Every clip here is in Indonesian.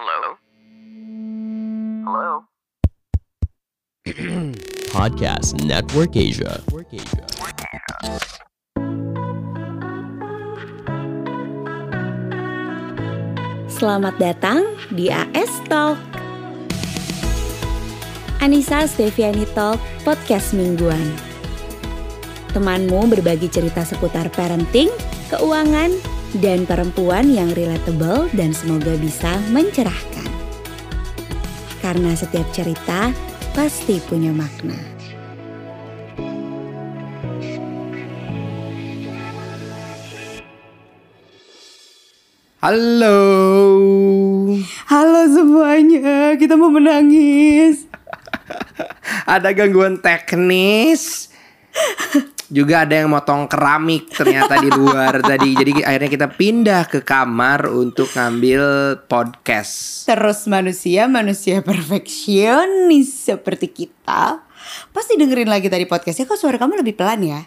Hello? Hello? Podcast Network Asia. Selamat datang di AS Talk. Anissa Steviani Talk, podcast mingguan. Temanmu berbagi cerita seputar parenting, keuangan, dan perempuan yang relatable dan semoga bisa mencerahkan. Karena setiap cerita pasti punya makna. Halo. Halo semuanya, kita mau menangis. Ada gangguan teknis. Juga ada yang motong keramik ternyata di luar tadi. Jadi akhirnya kita pindah ke kamar untuk ngambil podcast. Terus manusia, manusia perfeksionis seperti kita Pasti dengerin lagi tadi podcastnya Kok suara kamu lebih pelan ya?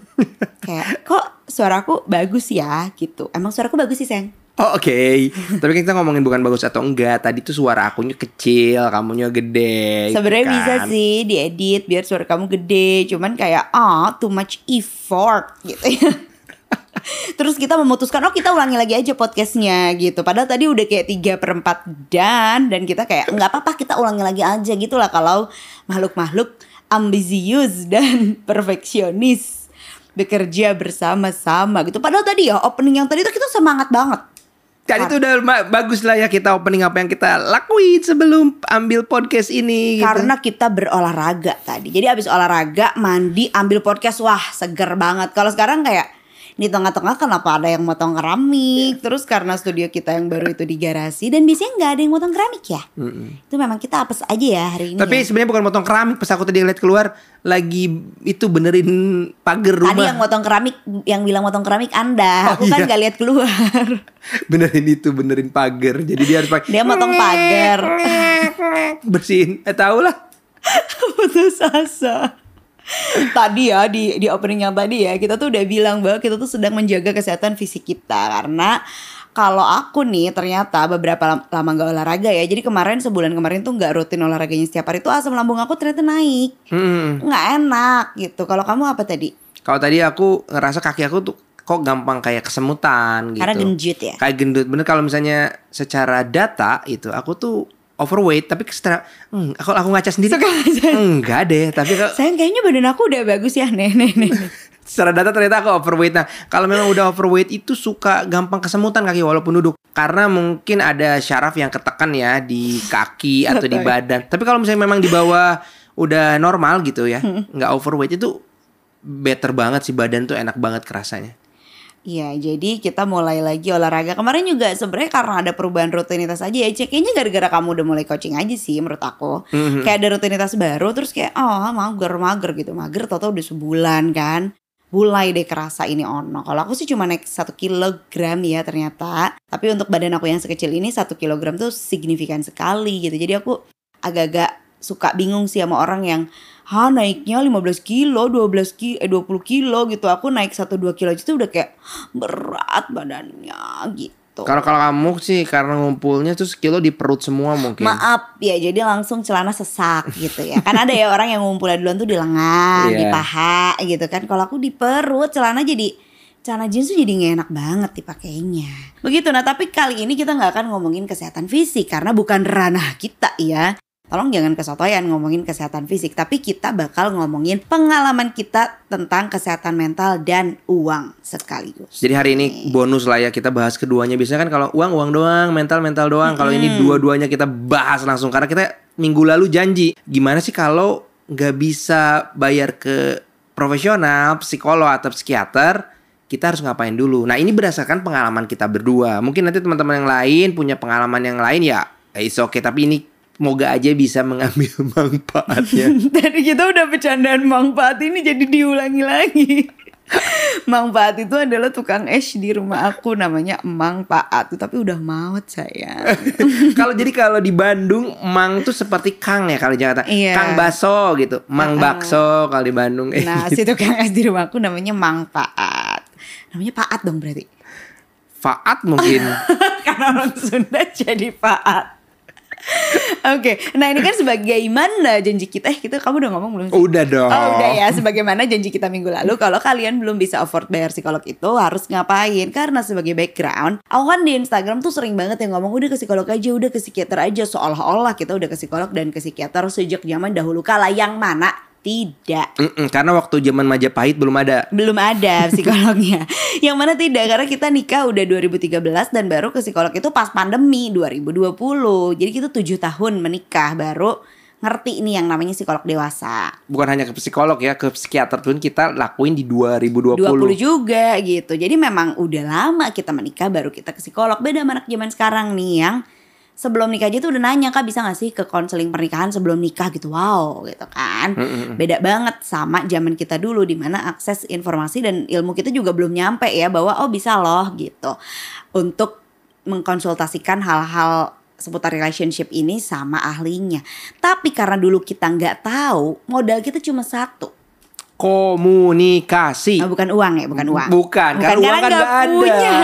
Kayak kok suaraku bagus ya gitu Emang suaraku bagus sih sayang? Oh, Oke, tapi kita ngomongin bukan bagus atau enggak. Tadi tuh suara akunya kecil, kamunya gede. gitu Sebenarnya kan. bisa sih diedit biar suara kamu gede Cuman kayak ah too much effort gitu ya Terus kita memutuskan oh kita ulangi lagi aja podcastnya gitu Padahal tadi udah kayak 3 per 4 dan Dan kita kayak nggak apa-apa kita ulangi lagi aja gitu lah Kalau makhluk-makhluk ambisius dan perfeksionis Bekerja bersama-sama gitu Padahal tadi ya opening yang tadi tuh kita semangat banget Tadi tuh udah bagus lah ya kita opening apa yang kita lakuin sebelum ambil podcast ini. gitu. Karena kita berolahraga tadi. Jadi abis olahraga, mandi, ambil podcast, wah seger banget. Kalau sekarang kayak di tengah-tengah kenapa ada yang motong keramik Terus karena studio kita yang baru itu di garasi Dan biasanya nggak ada yang motong keramik ya Itu memang kita apes aja ya hari ini Tapi ya. sebenarnya bukan motong keramik pas aku tadi lihat keluar lagi itu benerin pagar rumah. Tadi yang motong keramik Yang bilang motong keramik anda Oh, Aku kan iya. gak lihat keluar benerin itu benerin pagar. Jadi dia harus pakai Dia motong pagar bersihin. Eh tahu lah. putus asa. Tadi ya di di opening yang tadi ya kita tuh udah bilang bahwa kita tuh sedang menjaga kesehatan fisik kita karena kalau aku nih ternyata beberapa lam- lama nggak olahraga ya jadi kemarin sebulan kemarin tuh nggak rutin olahraganya setiap hari tuh asam lambung aku ternyata naik Hmm. nggak enak gitu kalau kamu apa tadi Kalau tadi aku ngerasa kaki aku tuh kok gampang kayak kesemutan gitu. karena genjut ya Kayak gendut. Bener kalau misalnya secara data itu aku tuh overweight tapi secara hmm, aku aku ngaca sendiri. Suka ngaca. Enggak deh, tapi kalau sayang kayaknya badan aku udah bagus ya nih nih nih secara data ternyata aku overweight. Nah, kalau memang udah overweight itu suka gampang kesemutan kaki walaupun duduk. Karena mungkin ada syaraf yang ketekan ya di kaki atau di badan. Tapi kalau misalnya memang di bawah udah normal gitu ya, nggak overweight itu better banget sih badan tuh enak banget kerasanya. Iya, jadi kita mulai lagi olahraga. Kemarin juga sebenarnya karena ada perubahan rutinitas aja ya. Cek, Kayaknya gara-gara kamu udah mulai coaching aja sih menurut aku. Kayak ada rutinitas baru terus kayak oh mager-mager gitu. Mager tau udah sebulan kan. Mulai deh kerasa ini ono. Kalau aku sih cuma naik satu kilogram ya ternyata. Tapi untuk badan aku yang sekecil ini satu kilogram tuh signifikan sekali gitu. Jadi aku agak-agak suka bingung sih sama orang yang ha naiknya 15 kilo, 12 kilo, eh 20 kilo gitu. Aku naik 1-2 kilo aja tuh udah kayak berat badannya gitu. Kalau kalau kamu sih karena ngumpulnya tuh sekilo di perut semua mungkin. Maaf ya, jadi langsung celana sesak gitu ya. Kan ada ya orang yang ngumpulnya duluan tuh di lengan, di Iya. paha gitu kan. Kalau aku di perut, celana jadi celana jeans tuh jadi gak enak banget dipakainya. Begitu. Nah, tapi kali ini kita nggak akan ngomongin kesehatan fisik karena bukan ranah kita ya. Tolong jangan kesotoyan ngomongin kesehatan fisik, tapi kita bakal ngomongin pengalaman kita tentang kesehatan mental dan uang sekaligus. Jadi hari ini bonus lah ya kita bahas keduanya. Biasanya kan kalau uang uang doang, mental mental doang. Kalau ini dua-duanya kita bahas langsung karena kita minggu lalu janji gimana sih kalau nggak bisa bayar ke profesional, psikolog atau psikiater, kita harus ngapain dulu. Nah ini berdasarkan pengalaman kita berdua. Mungkin nanti teman-teman yang lain punya pengalaman yang lain ya, is oke. Tapi ini moga aja bisa mengambil manfaatnya. Tadi kita udah bercandaan Mang Paat ini jadi diulangi lagi. Mang Paat itu adalah tukang es di rumah aku namanya Mang Paat tapi udah maut saya. kalau jadi kalau di Bandung Mang tuh seperti Kang ya kalau di Jakarta. Iya. Kang Baso gitu. Mang Bakso kalau di Bandung. Eh, Nah si tukang es di rumah aku namanya Mang Paat. Namanya Paat dong berarti. Faat mungkin. karena orang Sunda jadi Faat. Oke, nah ini kan sebagaimana janji kita, eh kita kamu udah ngomong belum? sih? Udah dong. Oh udah ya, sebagaimana janji kita minggu lalu Kalau kalian belum bisa afford bayar psikolog itu Harus ngapain? Karena sebagai background Aku kan di Instagram tuh sering banget yang ngomong Udah ke psikolog aja, udah ke psikiater aja Seolah-olah kita udah ke psikolog dan ke psikiater Sejak zaman dahulu kala Yang mana? Tidak Mm-mm, karena waktu zaman Majapahit belum ada. belum ada psikolognya. yang mana tidak karena kita nikah udah 2013 dan baru ke psikolog itu pas pandemi 2020. Jadi kita tujuh tahun menikah baru ngerti nih yang namanya psikolog dewasa. Bukan hanya ke psikolog ya, ke psikiater pun kita lakuin di 2020. 20 juga gitu. Jadi memang udah lama kita menikah baru kita ke psikolog. Beda sama anak zaman sekarang nih yang sebelum nikah aja tuh udah nanya kak bisa gak sih ke konseling pernikahan sebelum nikah? Gitu wow gitu kan. Beda banget sama zaman kita dulu di mana akses informasi dan ilmu kita juga belum nyampe ya bahwa oh bisa loh gitu. Untuk mengkonsultasikan hal-hal seputar relationship ini sama ahlinya. Tapi karena dulu kita nggak tahu modal kita cuma satu. Komunikasi. Oh, bukan uang ya bukan uang. Bukan, karena uang kan nggak ada. punya.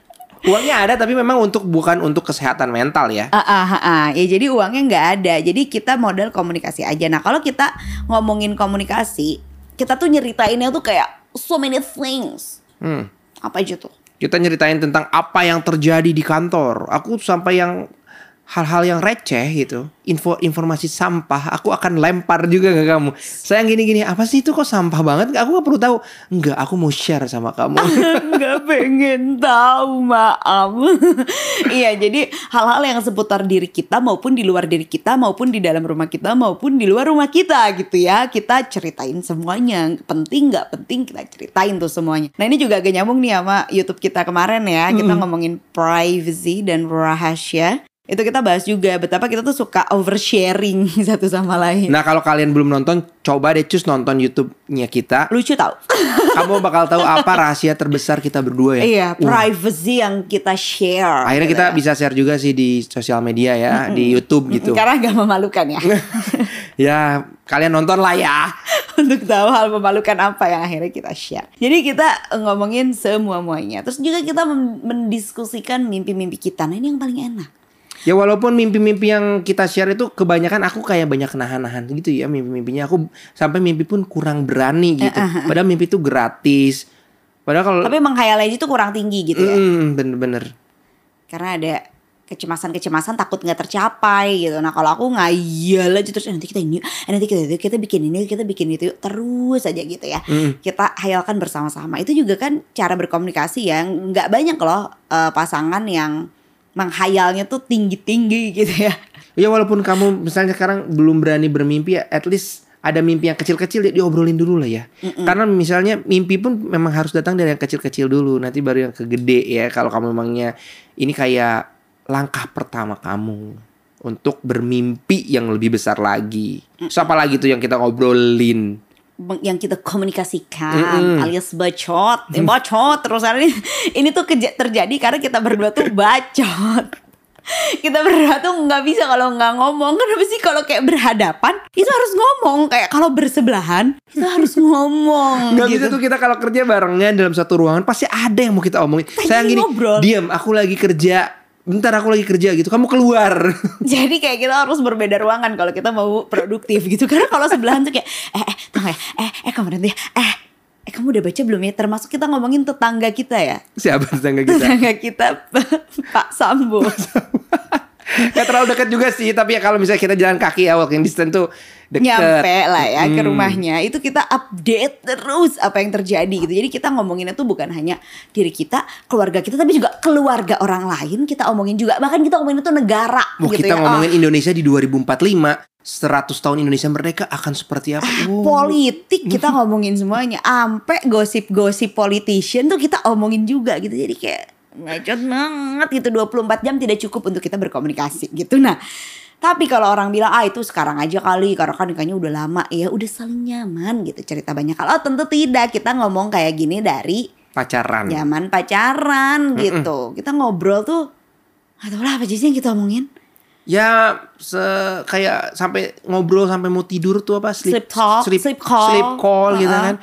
Uangnya ada tapi memang untuk bukan untuk kesehatan mental ya. Ah, ah, ah, ah. ya jadi uangnya nggak ada. Jadi kita modal komunikasi aja. Nah kalau kita ngomongin komunikasi, kita tuh nyeritainnya tuh kayak so many things. Hmm. Apa aja tuh? Kita nyeritain tentang apa yang terjadi di kantor. Aku sampai yang hal-hal yang receh gitu, info informasi sampah, aku akan lempar juga ke kamu. Sayang gini-gini, apa sih itu kok sampah banget? Aku gak perlu tahu. Enggak, aku mau share sama kamu. Nggak pengen tahu maaf. iya jadi hal-hal yang seputar diri kita maupun di luar diri kita maupun di dalam rumah kita maupun di luar rumah kita gitu ya. Kita ceritain semuanya. Penting nggak penting kita ceritain tuh semuanya. Nah ini juga agak nyambung nih sama YouTube kita kemarin ya. Kita ngomongin privacy dan rahasia. Itu kita bahas juga betapa kita tuh suka oversharing satu sama lain. nah kalau kalian belum nonton, coba deh cus nonton YouTube-nya kita. Lucu tau? Kamu bakal tahu apa rahasia terbesar kita berdua ya. Iya, Wah, privacy yang kita share. Akhirnya gitu kita ya. bisa share juga sih di sosial media ya, di YouTube gitu. Karena agak memalukan ya. ya kalian nonton lah ya. Untuk tahu hal memalukan apa yang akhirnya kita share. Jadi kita ngomongin semua-muanya. Terus juga kita mendiskusikan mimpi-mimpi kita. Nah ini yang paling enak. Ya walaupun mimpi-mimpi yang kita share itu kebanyakan aku kayak banyak nahan-nahan gitu ya mimpi-mimpinya. Aku sampai mimpi pun kurang berani gitu. Padahal mimpi itu gratis. Padahal kalau Tapi menghayal aja itu kurang tinggi gitu ya. Mm, bener-bener. Karena ada kecemasan-kecemasan takut nggak tercapai gitu. Nah kalau aku ngayal aja terus "Eh, nanti kita ini, eh, nanti kita itu, kita bikin ini, kita bikin itu terus aja gitu ya. Kita hayalkan bersama-sama. Itu juga kan cara berkomunikasi yang nggak banyak loh eh, pasangan yang menghayalnya tuh tinggi-tinggi gitu ya. Ya walaupun kamu misalnya sekarang belum berani bermimpi ya at least ada mimpi yang kecil-kecil ya diobrolin dulu lah ya. Karena misalnya mimpi pun memang harus datang dari yang kecil-kecil dulu nanti baru yang ke gede ya. Kalau kamu memangnya ini kayak langkah pertama kamu untuk bermimpi yang lebih besar lagi. Siapa lagi tuh yang kita ngobrolin? Yang kita komunikasikan alias bacot, Eh, bacot terus ini, ini tuh terjadi karena kita berdua tuh bacot. Kita berdua tuh nggak bisa kalau nggak ngomong. Kenapa sih kalau kayak berhadapan itu harus ngomong kayak kalau bersebelahan itu harus ngomong. Gak gitu. bisa tuh kita kalau kerja barengan dalam satu ruangan pasti ada yang mau kita omongin. Sayang gini, ngobrol. diam, aku lagi kerja. Bentar aku lagi kerja gitu. Kamu keluar. Jadi kayak kita harus berbeda ruangan kalau kita mau produktif gitu. Karena kalau sebelahan tuh kayak eh eh tunggu ya, eh eh kamu nanti eh eh kamu udah baca belum ya? Termasuk kita ngomongin tetangga kita ya. Siapa tetangga kita? Tetangga kita Pak Sambo. Gak terlalu dekat juga sih, tapi ya kalau misalnya kita jalan kaki ya walking distance tuh deket. nyampe lah ya ke Hmm. rumahnya. Itu kita update terus apa yang terjadi gitu. Jadi kita ngomonginnya tuh bukan hanya diri kita keluarga kita tapi juga keluarga orang lain kita omongin juga. Bahkan kita omongin itu negara Mau gitu kita ya. ngomongin Ah, Indonesia di 2045 100 tahun Indonesia merdeka akan seperti apa? Oh. politik kita ngomongin semuanya. Ampe gosip-gosip politician tuh kita omongin juga gitu. Jadi kayak ngacot banget gitu. 24 jam tidak cukup untuk kita berkomunikasi gitu. Nah tapi kalau orang bilang ah itu sekarang aja kali karena kan nikahnya udah lama ya udah saling nyaman gitu cerita banyak kalau tentu tidak kita ngomong kayak gini dari Pacaran. zaman pacaran gitu kita ngobrol tuh atau lah apa sih yang kita omongin Ya se kayak sampai ngobrol sampai mau tidur tuh apa Sleep talk, sleep, sleep call. sleep call gitu Uh-uh. kan.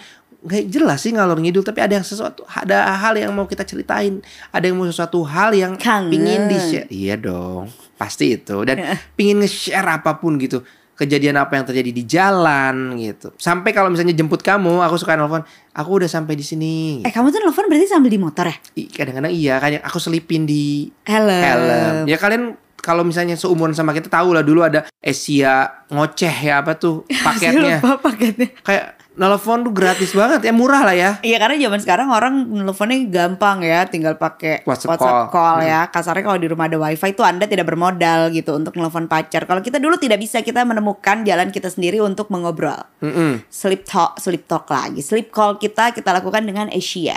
Nggak jelas sih ngalor ngidul tapi ada yang sesuatu ada hal yang mau kita ceritain. Ada yang mau sesuatu hal yang Kangen. pingin di share iya dong pasti itu. Dan pingin nge-share apa pun gitu. Kejadian apa yang terjadi di jalan gitu. Sampai kalau misalnya jemput kamu aku suka nelfon aku udah sampai di sini. Eh kamu tuh nelfon berarti sambil di motor ya? Kadang-kadang iya kan aku selipin di Helm. helm. Ya kalian kalau misalnya seumuran sama kita tahu lah dulu ada Asia ngoceh ya apa tuh paketnya. Lupa paketnya. kayak nelfon tuh gratis banget ya murah lah ya Iya karena zaman sekarang orang nelfonnya gampang ya, tinggal pakai WhatsApp WhatsApp, call. call, ya. Kasarnya kalau di rumah ada wifi itu Anda tidak bermodal gitu untuk nelfon pacar. Kalau kita dulu tidak bisa kita menemukan jalan kita sendiri untuk mengobrol. Mm-mm. Sleep talk, sleep talk lagi. Sleep call kita kita lakukan dengan Asia.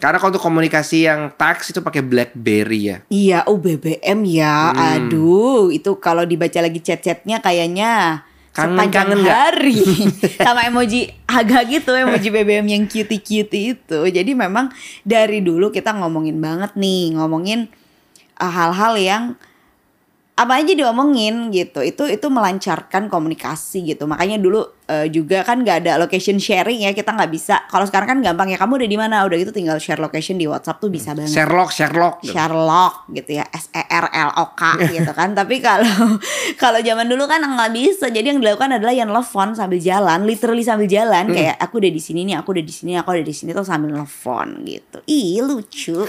Karena kalau untuk komunikasi yang teks itu pakai BlackBerry ya. Iya, oh BBM ya. Hmm. Aduh, itu kalau dibaca lagi chat-chatnya kayaknya Kangen- kangen hari. Sama emoji agak gitu, emoji BBM yang cutie-cutie itu. Jadi memang dari dulu kita ngomongin banget nih, ngomongin uh, hal-hal yang apa aja diomongin gitu itu itu melancarkan komunikasi gitu makanya dulu eh, juga kan nggak ada location sharing ya kita nggak bisa. Kalau sekarang kan gampang ya kamu udah di mana? Udah gitu tinggal share location di WhatsApp tuh bisa banget. Sherlock, Sherlock. Sherlock gitu ya S E R L O K gitu kan. Tapi kalau kalau zaman dulu kan nggak bisa. Jadi yang dilakukan adalah yang telepon sambil jalan literally sambil jalan. Kayak aku udah di sini nih aku udah di sini aku udah di sini tuh sambil telepon gitu. Ih lucu.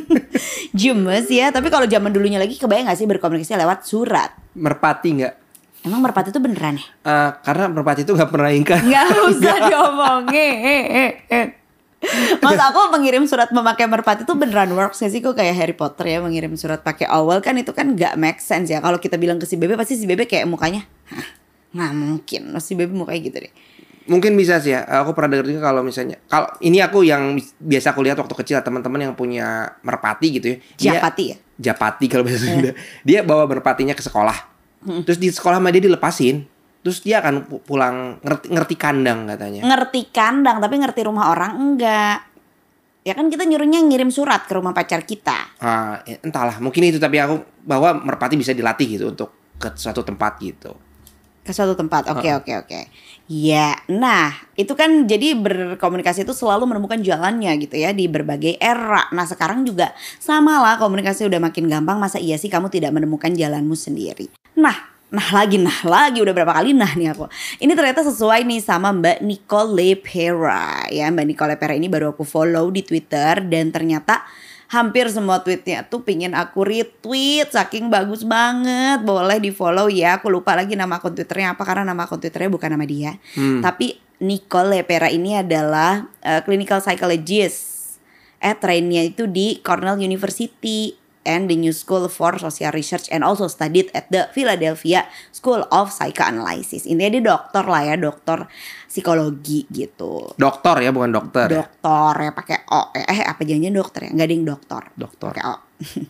Gemes ya tapi kalau zaman dulunya lagi kebayang gak sih berkomunikasi lewat surat? Merpati nggak? Emang merpati itu beneran ya? Eh, karena merpati itu nggak pernah ingkar. nggak usah diomongin. Mas aku mengirim surat memakai merpati itu beneran works gak sih? Kok kayak Harry Potter ya mengirim surat pakai awal kan itu kan gak make sense ya. Kalau kita bilang ke si bebe pasti si bebe kayak mukanya Hah, nggak mungkin si bebe mukanya gitu deh. Mungkin bisa sih ya. Aku pernah denger juga kalau misalnya kalau ini aku yang biasa aku lihat waktu kecil teman-teman yang punya merpati gitu ya. Dia- Japati ya? Japati kalau bahasa Sunda. Dia bawa merpatinya ke sekolah. Terus di sekolah sama dia dilepasin. Terus dia akan pu- pulang ngerti, ngerti kandang katanya. ngerti kandang tapi ngerti rumah orang enggak ya kan kita nyuruhnya ngirim surat ke rumah pacar kita Ah, ya, entahlah, mungkin itu tapi aku bahwa merpati bisa dilatih gitu untuk ke suatu tempat gitu. ke suatu tempat. Oke oke oke. Ya, nah itu kan jadi berkomunikasi itu selalu menemukan jalannya gitu ya di berbagai era. Nah sekarang juga sama lah komunikasi udah makin gampang. Masa iya sih kamu tidak menemukan jalanmu sendiri? Nah. Nah lagi, nah lagi udah berapa kali nah nih aku. Ini ternyata sesuai nih sama Mbak Nicole Pera ya. Mbak Nicole Pera ini baru aku follow di Twitter dan ternyata hampir semua tweetnya tuh pingin aku retweet saking bagus banget. Boleh di follow ya. Aku lupa lagi nama akun twitternya apa karena nama akun twitternya bukan nama dia. Tapi Nicole Pera ini adalah uh, clinical psychologist. Eh trainnya itu di Cornell University and the New School for Social Research and also studied at the Philadelphia School of Psychoanalysis intinya dia dokter lah ya dokter psikologi gitu Dokter ya, bukan dokter. ya? dokter ya pakai O eh apa janjian dokter ya nggak ada yang dokter Dokter. pakai O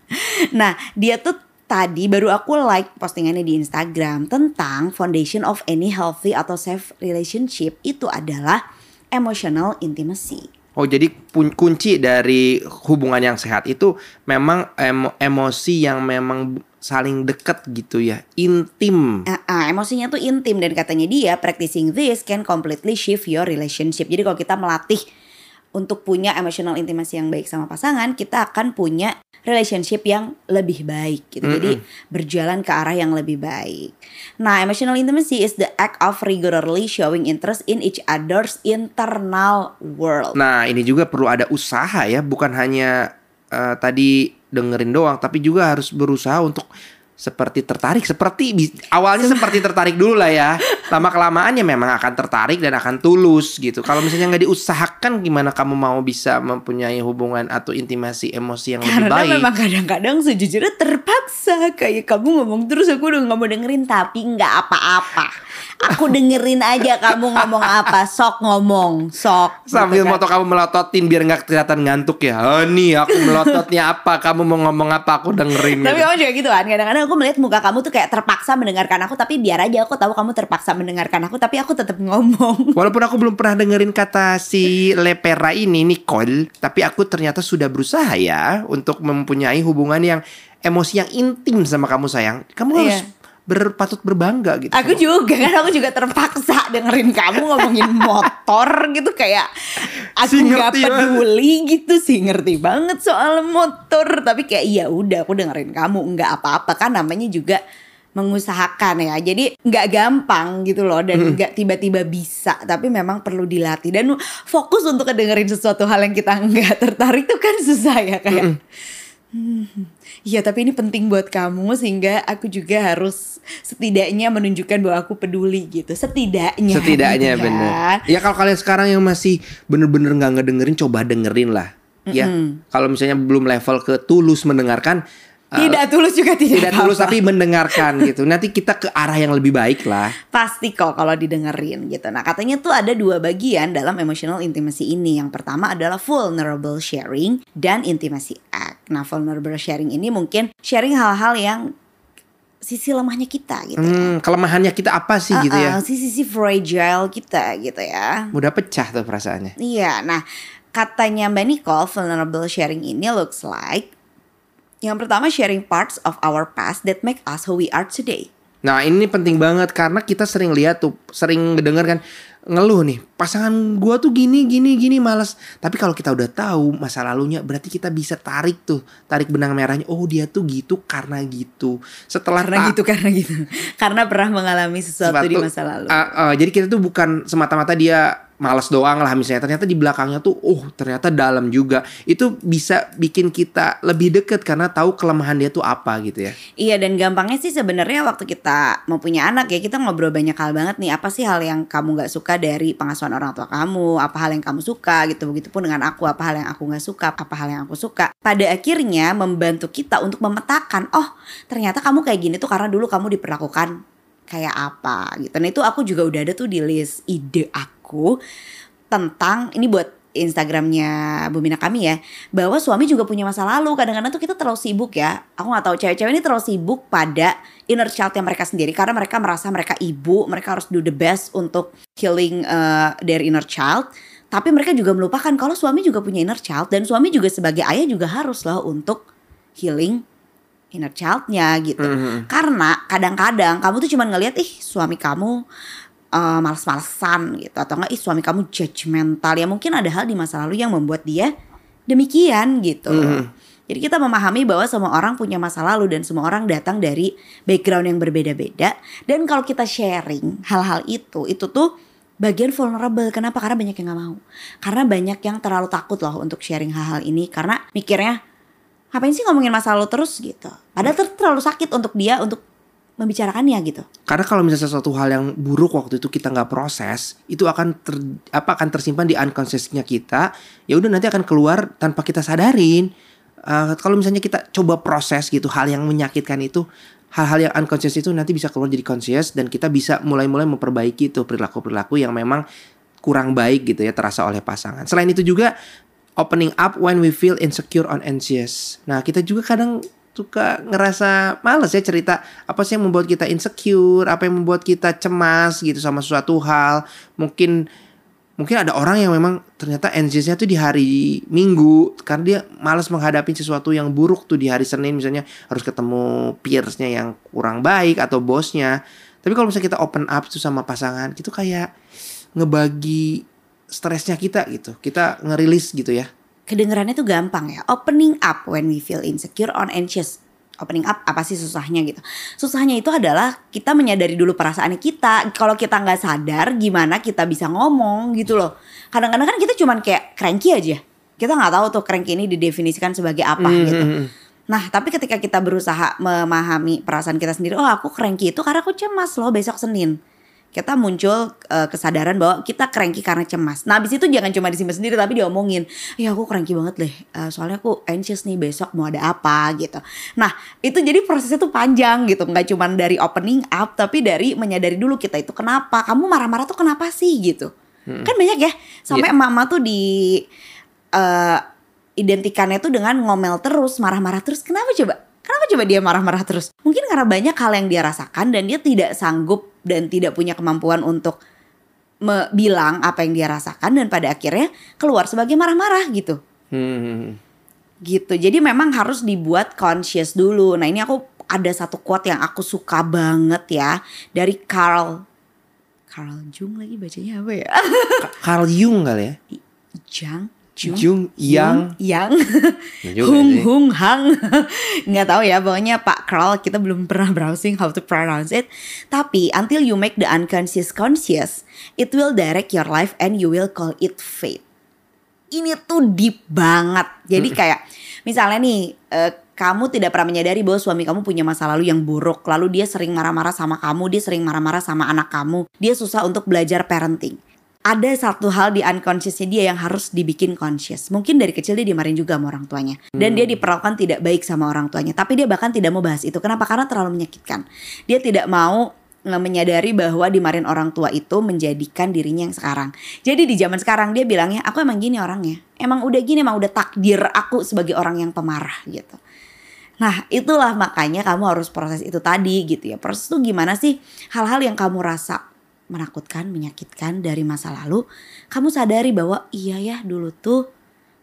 nah dia tuh tadi baru aku like postingannya di Instagram tentang foundation of any healthy atau safe relationship itu adalah emotional intimacy Oh jadi kunci dari hubungan yang sehat itu memang emo- emosi yang memang saling dekat gitu ya, intim. Ah, ah, emosinya tuh intim dan katanya dia practicing this can completely shift your relationship. Jadi kalau kita melatih untuk punya emotional intimacy yang baik sama pasangan, kita akan punya relationship yang lebih baik gitu. Jadi berjalan ke arah yang lebih baik. Nah, emotional intimacy is the act of regularly showing interest in each other's internal world. Nah ini juga perlu ada usaha ya, bukan hanya eh, tadi dengerin doang, tapi juga harus berusaha untuk seperti tertarik, seperti awalnya seperti tertarik dulu lah ya. Lama kelamaan ya memang akan tertarik dan akan tulus gitu. Kalau misalnya nggak diusahakan, gimana kamu mau bisa mempunyai hubungan atau intimasi emosi yang lebih Karena baik? memang kadang-kadang sejujurnya terpaksa Kayak kamu ngomong terus aku udah gak mau dengerin Tapi nggak apa-apa Aku dengerin aja kamu ngomong apa Sok ngomong Sok Sambil gitu kan. moto kamu melototin biar nggak kelihatan ngantuk ya. Oh nih aku melototnya apa? Kamu mau ngomong apa? Aku dengerin. Tapi gitu. kamu juga gitu kan Kadang-kadang aku melihat muka kamu tuh kayak terpaksa mendengarkan aku Tapi biar aja aku tahu kamu terpaksa mendengarkan aku Tapi aku tetap ngomong Walaupun aku belum pernah dengerin kata si Lepera ini Nicole, tapi aku ternyata sudah berusaha ya untuk mempunyai hubungan yang emosi yang intim sama kamu sayang. Kamu harus Iya. Berpatut berbangga gitu. Aku juga kan aku juga terpaksa dengerin kamu ngomongin motor gitu kayak aku nggak ngerti banget. peduli gitu sih ngerti banget soal motor. Tapi kayak iya udah aku dengerin kamu nggak apa-apa. Kan namanya juga mengusahakan ya jadi nggak gampang gitu loh dan nggak tiba-tiba bisa. Tapi memang perlu dilatih dan fokus untuk kedengerin sesuatu hal yang kita nggak tertarik itu kan susah ya kayak. Hmm, Iya tapi ini penting buat kamu sehingga aku juga harus setidaknya menunjukkan bahwa aku peduli gitu setidaknya Setidaknya gitu bener. kan. Ya kalau kalian sekarang yang masih bener-bener nggak ngedengerin, coba dengerin lah. Ya, kalau misalnya belum level ke tulus mendengarkan, uh, tidak tulus juga tidak tidak tulus tapi mendengarkan gitu. Nanti kita ke arah yang lebih baik lah. pasti kok kalau didengerin gitu. Nah katanya tuh ada dua bagian dalam emotional intimacy ini. Yang pertama adalah vulnerable sharing dan intimacy act. Nah vulnerable sharing ini mungkin sharing hal-hal yang sisi lemahnya kita gitu. ya. Hmm, kelemahannya kita apa sih gitu ya? Uh-uh, sisi-sisi fragile kita gitu ya. Mudah pecah tuh perasaannya. Iya, nah katanya Mbak Nicole, vulnerable sharing ini looks like yang pertama sharing parts of our past that make us who we are today. Nah ini penting banget karena kita sering lihat tuh, sering mendengar kan ngeluh nih pasangan gua tuh gini gini gini malas. Tapi kalau kita udah tahu masa lalunya, berarti kita bisa tarik tuh, tarik benang merahnya. Oh dia tuh gitu karena gitu. Setelah Karena gitu, karena gitu. karena pernah mengalami sesuatu, di masa lalu. Ah, ah, jadi kita tuh bukan semata-mata dia malas doang lah misalnya. Ternyata di belakangnya tuh, oh ternyata dalam juga. Itu bisa bikin kita lebih deket karena tahu kelemahan dia tuh apa gitu ya. Iya dan gampangnya sih sebenarnya waktu kita mau punya anak ya kita ngobrol banyak hal banget nih. Apa sih hal yang kamu nggak suka dari pengasuhan orang tua kamu? Apa hal yang kamu suka gitu? Begitupun dengan aku apa hal yang aku nggak suka? Apa hal yang aku suka? Pada akhirnya membantu kita untuk memetakan oh ternyata kamu kayak gini tuh karena dulu kamu diperlakukan kayak apa gitu. Nah itu aku juga udah ada tuh di list ide aku tentang ini buat Instagramnya Bumina kami ya bahwa suami juga punya masa lalu. Kadang-kadang tuh kita terlalu sibuk ya. Aku nggak tahu cewek-cewek ini terlalu sibuk pada inner child yang mereka sendiri. Karena mereka merasa mereka ibu mereka harus do the best untuk healing uh, their inner child. Tapi mereka juga melupakan kalau suami juga punya inner child dan suami juga sebagai ayah juga harus loh untuk healing inner childnya gitu. Karena kadang-kadang kamu tuh cuma ngelihat ih suami kamu eh, males-malesan gitu atau enggak ih suami kamu judgmental ya mungkin ada hal di masa lalu yang membuat dia demikian gitu. Jadi kita memahami bahwa semua orang punya masa lalu dan semua orang datang dari background yang berbeda-beda dan kalau kita sharing hal-hal itu itu tuh bagian vulnerable. Kenapa? Karena banyak yang nggak mau. Karena banyak yang terlalu takut loh untuk sharing hal-hal ini karena mikirnya ngapain sih ngomongin masa lalu terus gitu. Padahal ter- terlalu sakit untuk dia untuk membicarakannya gitu. Karena kalau misalnya sesuatu hal yang buruk waktu itu kita nggak proses, itu akan ter, apa akan tersimpan di unconsciousnya kita. Ya udah nanti akan keluar tanpa kita sadarin. Eh, kalau misalnya kita coba proses gitu hal yang menyakitkan itu, hal-hal yang unconscious itu nanti bisa keluar jadi conscious dan kita bisa mulai-mulai memperbaiki itu perilaku-perilaku yang memang kurang baik gitu ya terasa oleh pasangan. Selain itu juga opening up when we feel insecure on anxious. Nah, kita juga kadang suka ngerasa males ya cerita apa sih yang membuat kita insecure, apa yang membuat kita cemas gitu sama suatu hal. Mungkin mungkin ada orang yang memang ternyata anxiousnya tuh di hari Minggu karena dia malas menghadapi sesuatu yang buruk tuh di hari Senin misalnya harus ketemu peersnya yang kurang baik atau bosnya. Tapi kalau misalnya kita open up tuh sama pasangan, itu kayak ngebagi stresnya kita gitu. Kita ngerilis gitu ya. Kedengarannya tuh gampang ya. Opening up when we feel insecure or anxious. Opening up apa sih susahnya gitu? Susahnya itu adalah kita menyadari dulu perasaan kita. Kalau kita nggak sadar, gimana kita bisa ngomong gitu loh. Kadang-kadang kan kita cuman kayak cranky aja. Kita nggak tahu tuh cranky ini didefinisikan sebagai apa gitu. Nah, tapi ketika kita berusaha memahami perasaan kita sendiri, oh aku cranky itu karena aku cemas loh besok Senin. Kita muncul eh, kesadaran bahwa kita cranky karena cemas. Nah, habis itu jangan cuma disimpan sendiri tapi diomongin. Ya aku cranky banget deh. Eh, soalnya aku anxious nih besok mau ada apa gitu. Nah, itu jadi prosesnya tuh panjang gitu. Nggak cuma dari opening up tapi dari menyadari dulu kita itu kenapa. Kamu marah-marah tuh kenapa sih gitu. Kan banyak ya. Sampai mama tuh di eh identikannya tuh dengan ngomel terus, marah-marah terus. Kenapa coba? Kenapa coba dia marah-marah terus? Mungkin karena banyak hal yang dia rasakan dan dia tidak sanggup dan tidak punya kemampuan untuk bilang apa yang dia rasakan dan pada akhirnya keluar sebagai marah-marah gitu. Hmm. Gitu. Jadi memang harus dibuat conscious dulu. Nah, ini aku ada satu quote yang aku suka banget ya dari Carl Carl Jung lagi bacanya apa ya? Carl Jung kali ya. Jang Jung, Jung, Yang. Yang. Ya juga Hung. Hung Hang. Nggak tahu ya pokoknya Pak Carl kita belum pernah browsing how to pronounce it. Tapi until you make the unconscious conscious it will direct your life and you will call it fate. Ini tuh deep banget. Jadi kayak misalnya nih eh, kamu tidak pernah menyadari bahwa suami kamu punya masa lalu yang buruk. Lalu dia sering marah-marah sama kamu dia sering marah-marah sama anak kamu. Dia susah untuk belajar parenting ada satu hal di unconsciousnya dia yang harus dibikin conscious. Mungkin dari kecil dia dimarahin juga sama orang tuanya. Dan dia diperlakukan tidak baik sama orang tuanya. Tapi dia bahkan tidak mau bahas itu. Kenapa? Karena terlalu menyakitkan. Dia tidak mau nge- menyadari bahwa dimarahin orang tua itu menjadikan dirinya yang sekarang. Jadi di zaman sekarang dia bilangnya, aku emang gini orangnya. Emang udah gini, emang udah takdir aku sebagai orang yang pemarah gitu. Nah itulah makanya kamu harus proses itu tadi gitu ya. Proses itu gimana sih? Hal-hal yang kamu rasa menakutkan, menyakitkan dari masa lalu, kamu sadari bahwa iya ya dulu tuh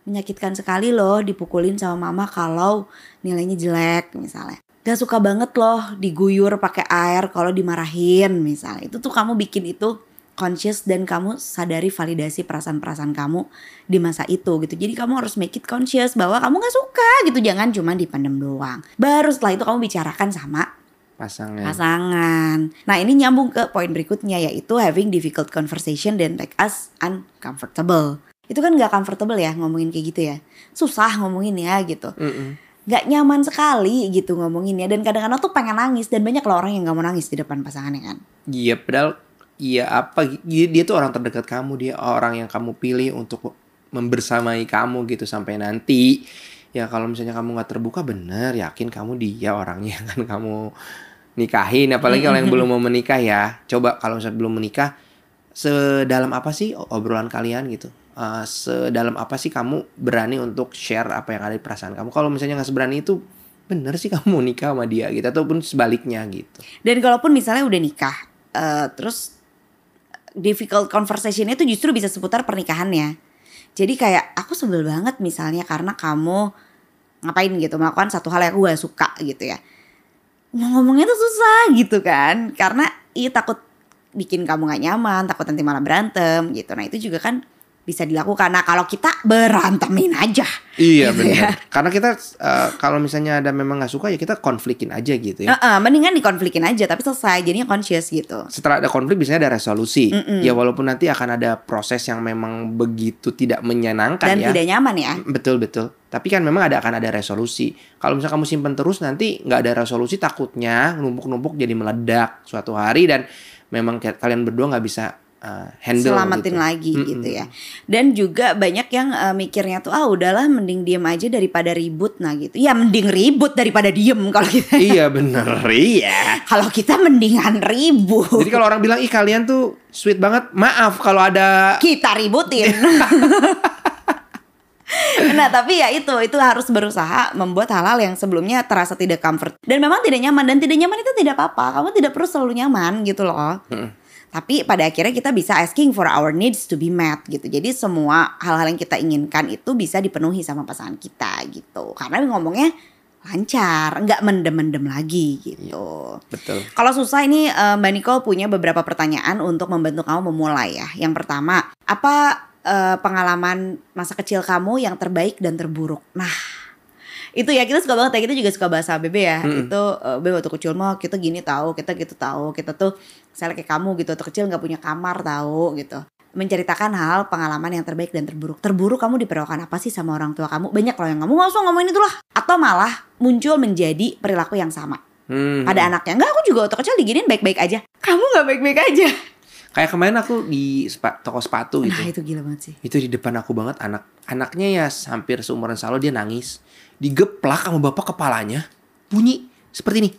menyakitkan sekali loh dipukulin sama mama kalau nilainya jelek misalnya. Gak suka banget loh diguyur pakai air kalau dimarahin misalnya. Itu tuh kamu bikin itu conscious dan kamu sadari validasi perasaan-perasaan kamu di masa itu gitu. Jadi kamu harus make it conscious bahwa kamu gak suka gitu. Jangan cuma dipendam doang. Baru setelah itu kamu bicarakan sama Pasangan. pasangan. Nah ini nyambung ke poin berikutnya yaitu having difficult conversation dan make us uncomfortable. Itu kan gak comfortable ya ngomongin kayak gitu ya. Susah ngomongin ya gitu. Mm-mm. Gak nyaman sekali gitu ngomonginnya. Dan kadang-kadang tuh pengen nangis. Dan banyak loh orang yang gak mau nangis di depan pasangannya kan. Iya, padahal iya apa dia, dia tuh orang terdekat kamu, dia orang yang kamu pilih untuk membersamai kamu gitu sampai nanti. Ya kalau misalnya kamu nggak terbuka bener, yakin kamu dia orangnya kan kamu nikahin. Apalagi kalau yang belum mau menikah ya, coba kalau misalnya belum menikah, sedalam apa sih obrolan kalian gitu? Eh, sedalam apa sih kamu berani untuk share apa yang ada di perasaan kamu? Kalau misalnya nggak seberani itu, bener sih kamu nikah sama dia gitu ataupun sebaliknya gitu. Dan kalaupun misalnya udah nikah. eh, terus difficult conversation itu justru bisa seputar pernikahannya. Jadi kayak aku sebel banget misalnya karena kamu ngapain gitu melakukan satu hal yang aku gak suka gitu ya. Mau ngomongnya tuh susah gitu kan karena iya takut bikin kamu gak nyaman, takut nanti malah berantem gitu. Nah itu juga kan bisa dilakukan. Nah kalau kita berantemin aja. Iya Gitu benar. ya. Karena kita eh, kalau misalnya ada memang nggak suka ya kita konflikin aja gitu ya. Heeh, mendingan dikonflikin aja tapi selesai jadinya conscious gitu. Setelah ada konflik biasanya ada resolusi. Ya walaupun nanti akan ada proses yang memang begitu tidak menyenangkan Dan ya. tidak nyaman ya. Betul betul. Tapi kan memang ada akan ada resolusi. Kalau misalnya kamu simpen terus nanti nggak ada resolusi takutnya numpuk-numpuk jadi meledak suatu hari dan memang kalian berdua nggak bisa eh, handle selamatin gitu. lagi Mm-mm. gitu ya. Dan juga banyak yang eh, mikirnya tuh ah udahlah mending diem aja daripada ribut nah gitu. Ya mending ribut daripada diem kalau kita. iya bener iya. kalau kita mendingan ribut. Jadi kalau orang bilang ih kalian tuh sweet banget, maaf kalau ada kita ributin. nah tapi ya itu itu harus berusaha membuat hal-hal yang sebelumnya terasa tidak comfort dan memang tidak nyaman dan tidak nyaman itu tidak apa-apa kamu tidak perlu selalu nyaman gitu loh tapi pada akhirnya kita bisa asking for our needs to be met gitu jadi semua hal-hal yang kita inginkan itu bisa dipenuhi sama pasangan kita gitu karena ngomongnya lancar nggak mendem-mendem lagi gitu betul. kalau susah ini eh, Mbak Nicole punya beberapa pertanyaan untuk membantu kamu memulai ya. Yang pertama, apa eh, pengalaman masa kecil kamu yang terbaik dan terburuk? Nah, itu ya kita suka banget ya kita juga suka bahasa BB ya. Itu eh, Beb waktu kecil mah kita gini tahu, kita gitu tahu, kita tuh misalnya kayak kamu gitu waktu kecil nggak punya kamar tahu gitu. Menceritakan hal pengalaman yang terbaik dan terburuk. Terburuk kamu diperlakukan apa sih sama orang tua kamu? Banyak loh yang kamu nggak usah ngomongin itulah. Atau malah muncul menjadi perilaku yang sama Hmm. pada anaknya enggak aku juga waktu kecil diginin baik-baik aja kamu nggak baik-baik aja Kayak kemarin aku di sepa- toko sepatu gitu. nah itu gila banget sih Itu di depan aku banget anak anaknya ya hampir seumuran Salo dia nangis. Digeplak sama bapak kepalanya. Bunyi seperti ini.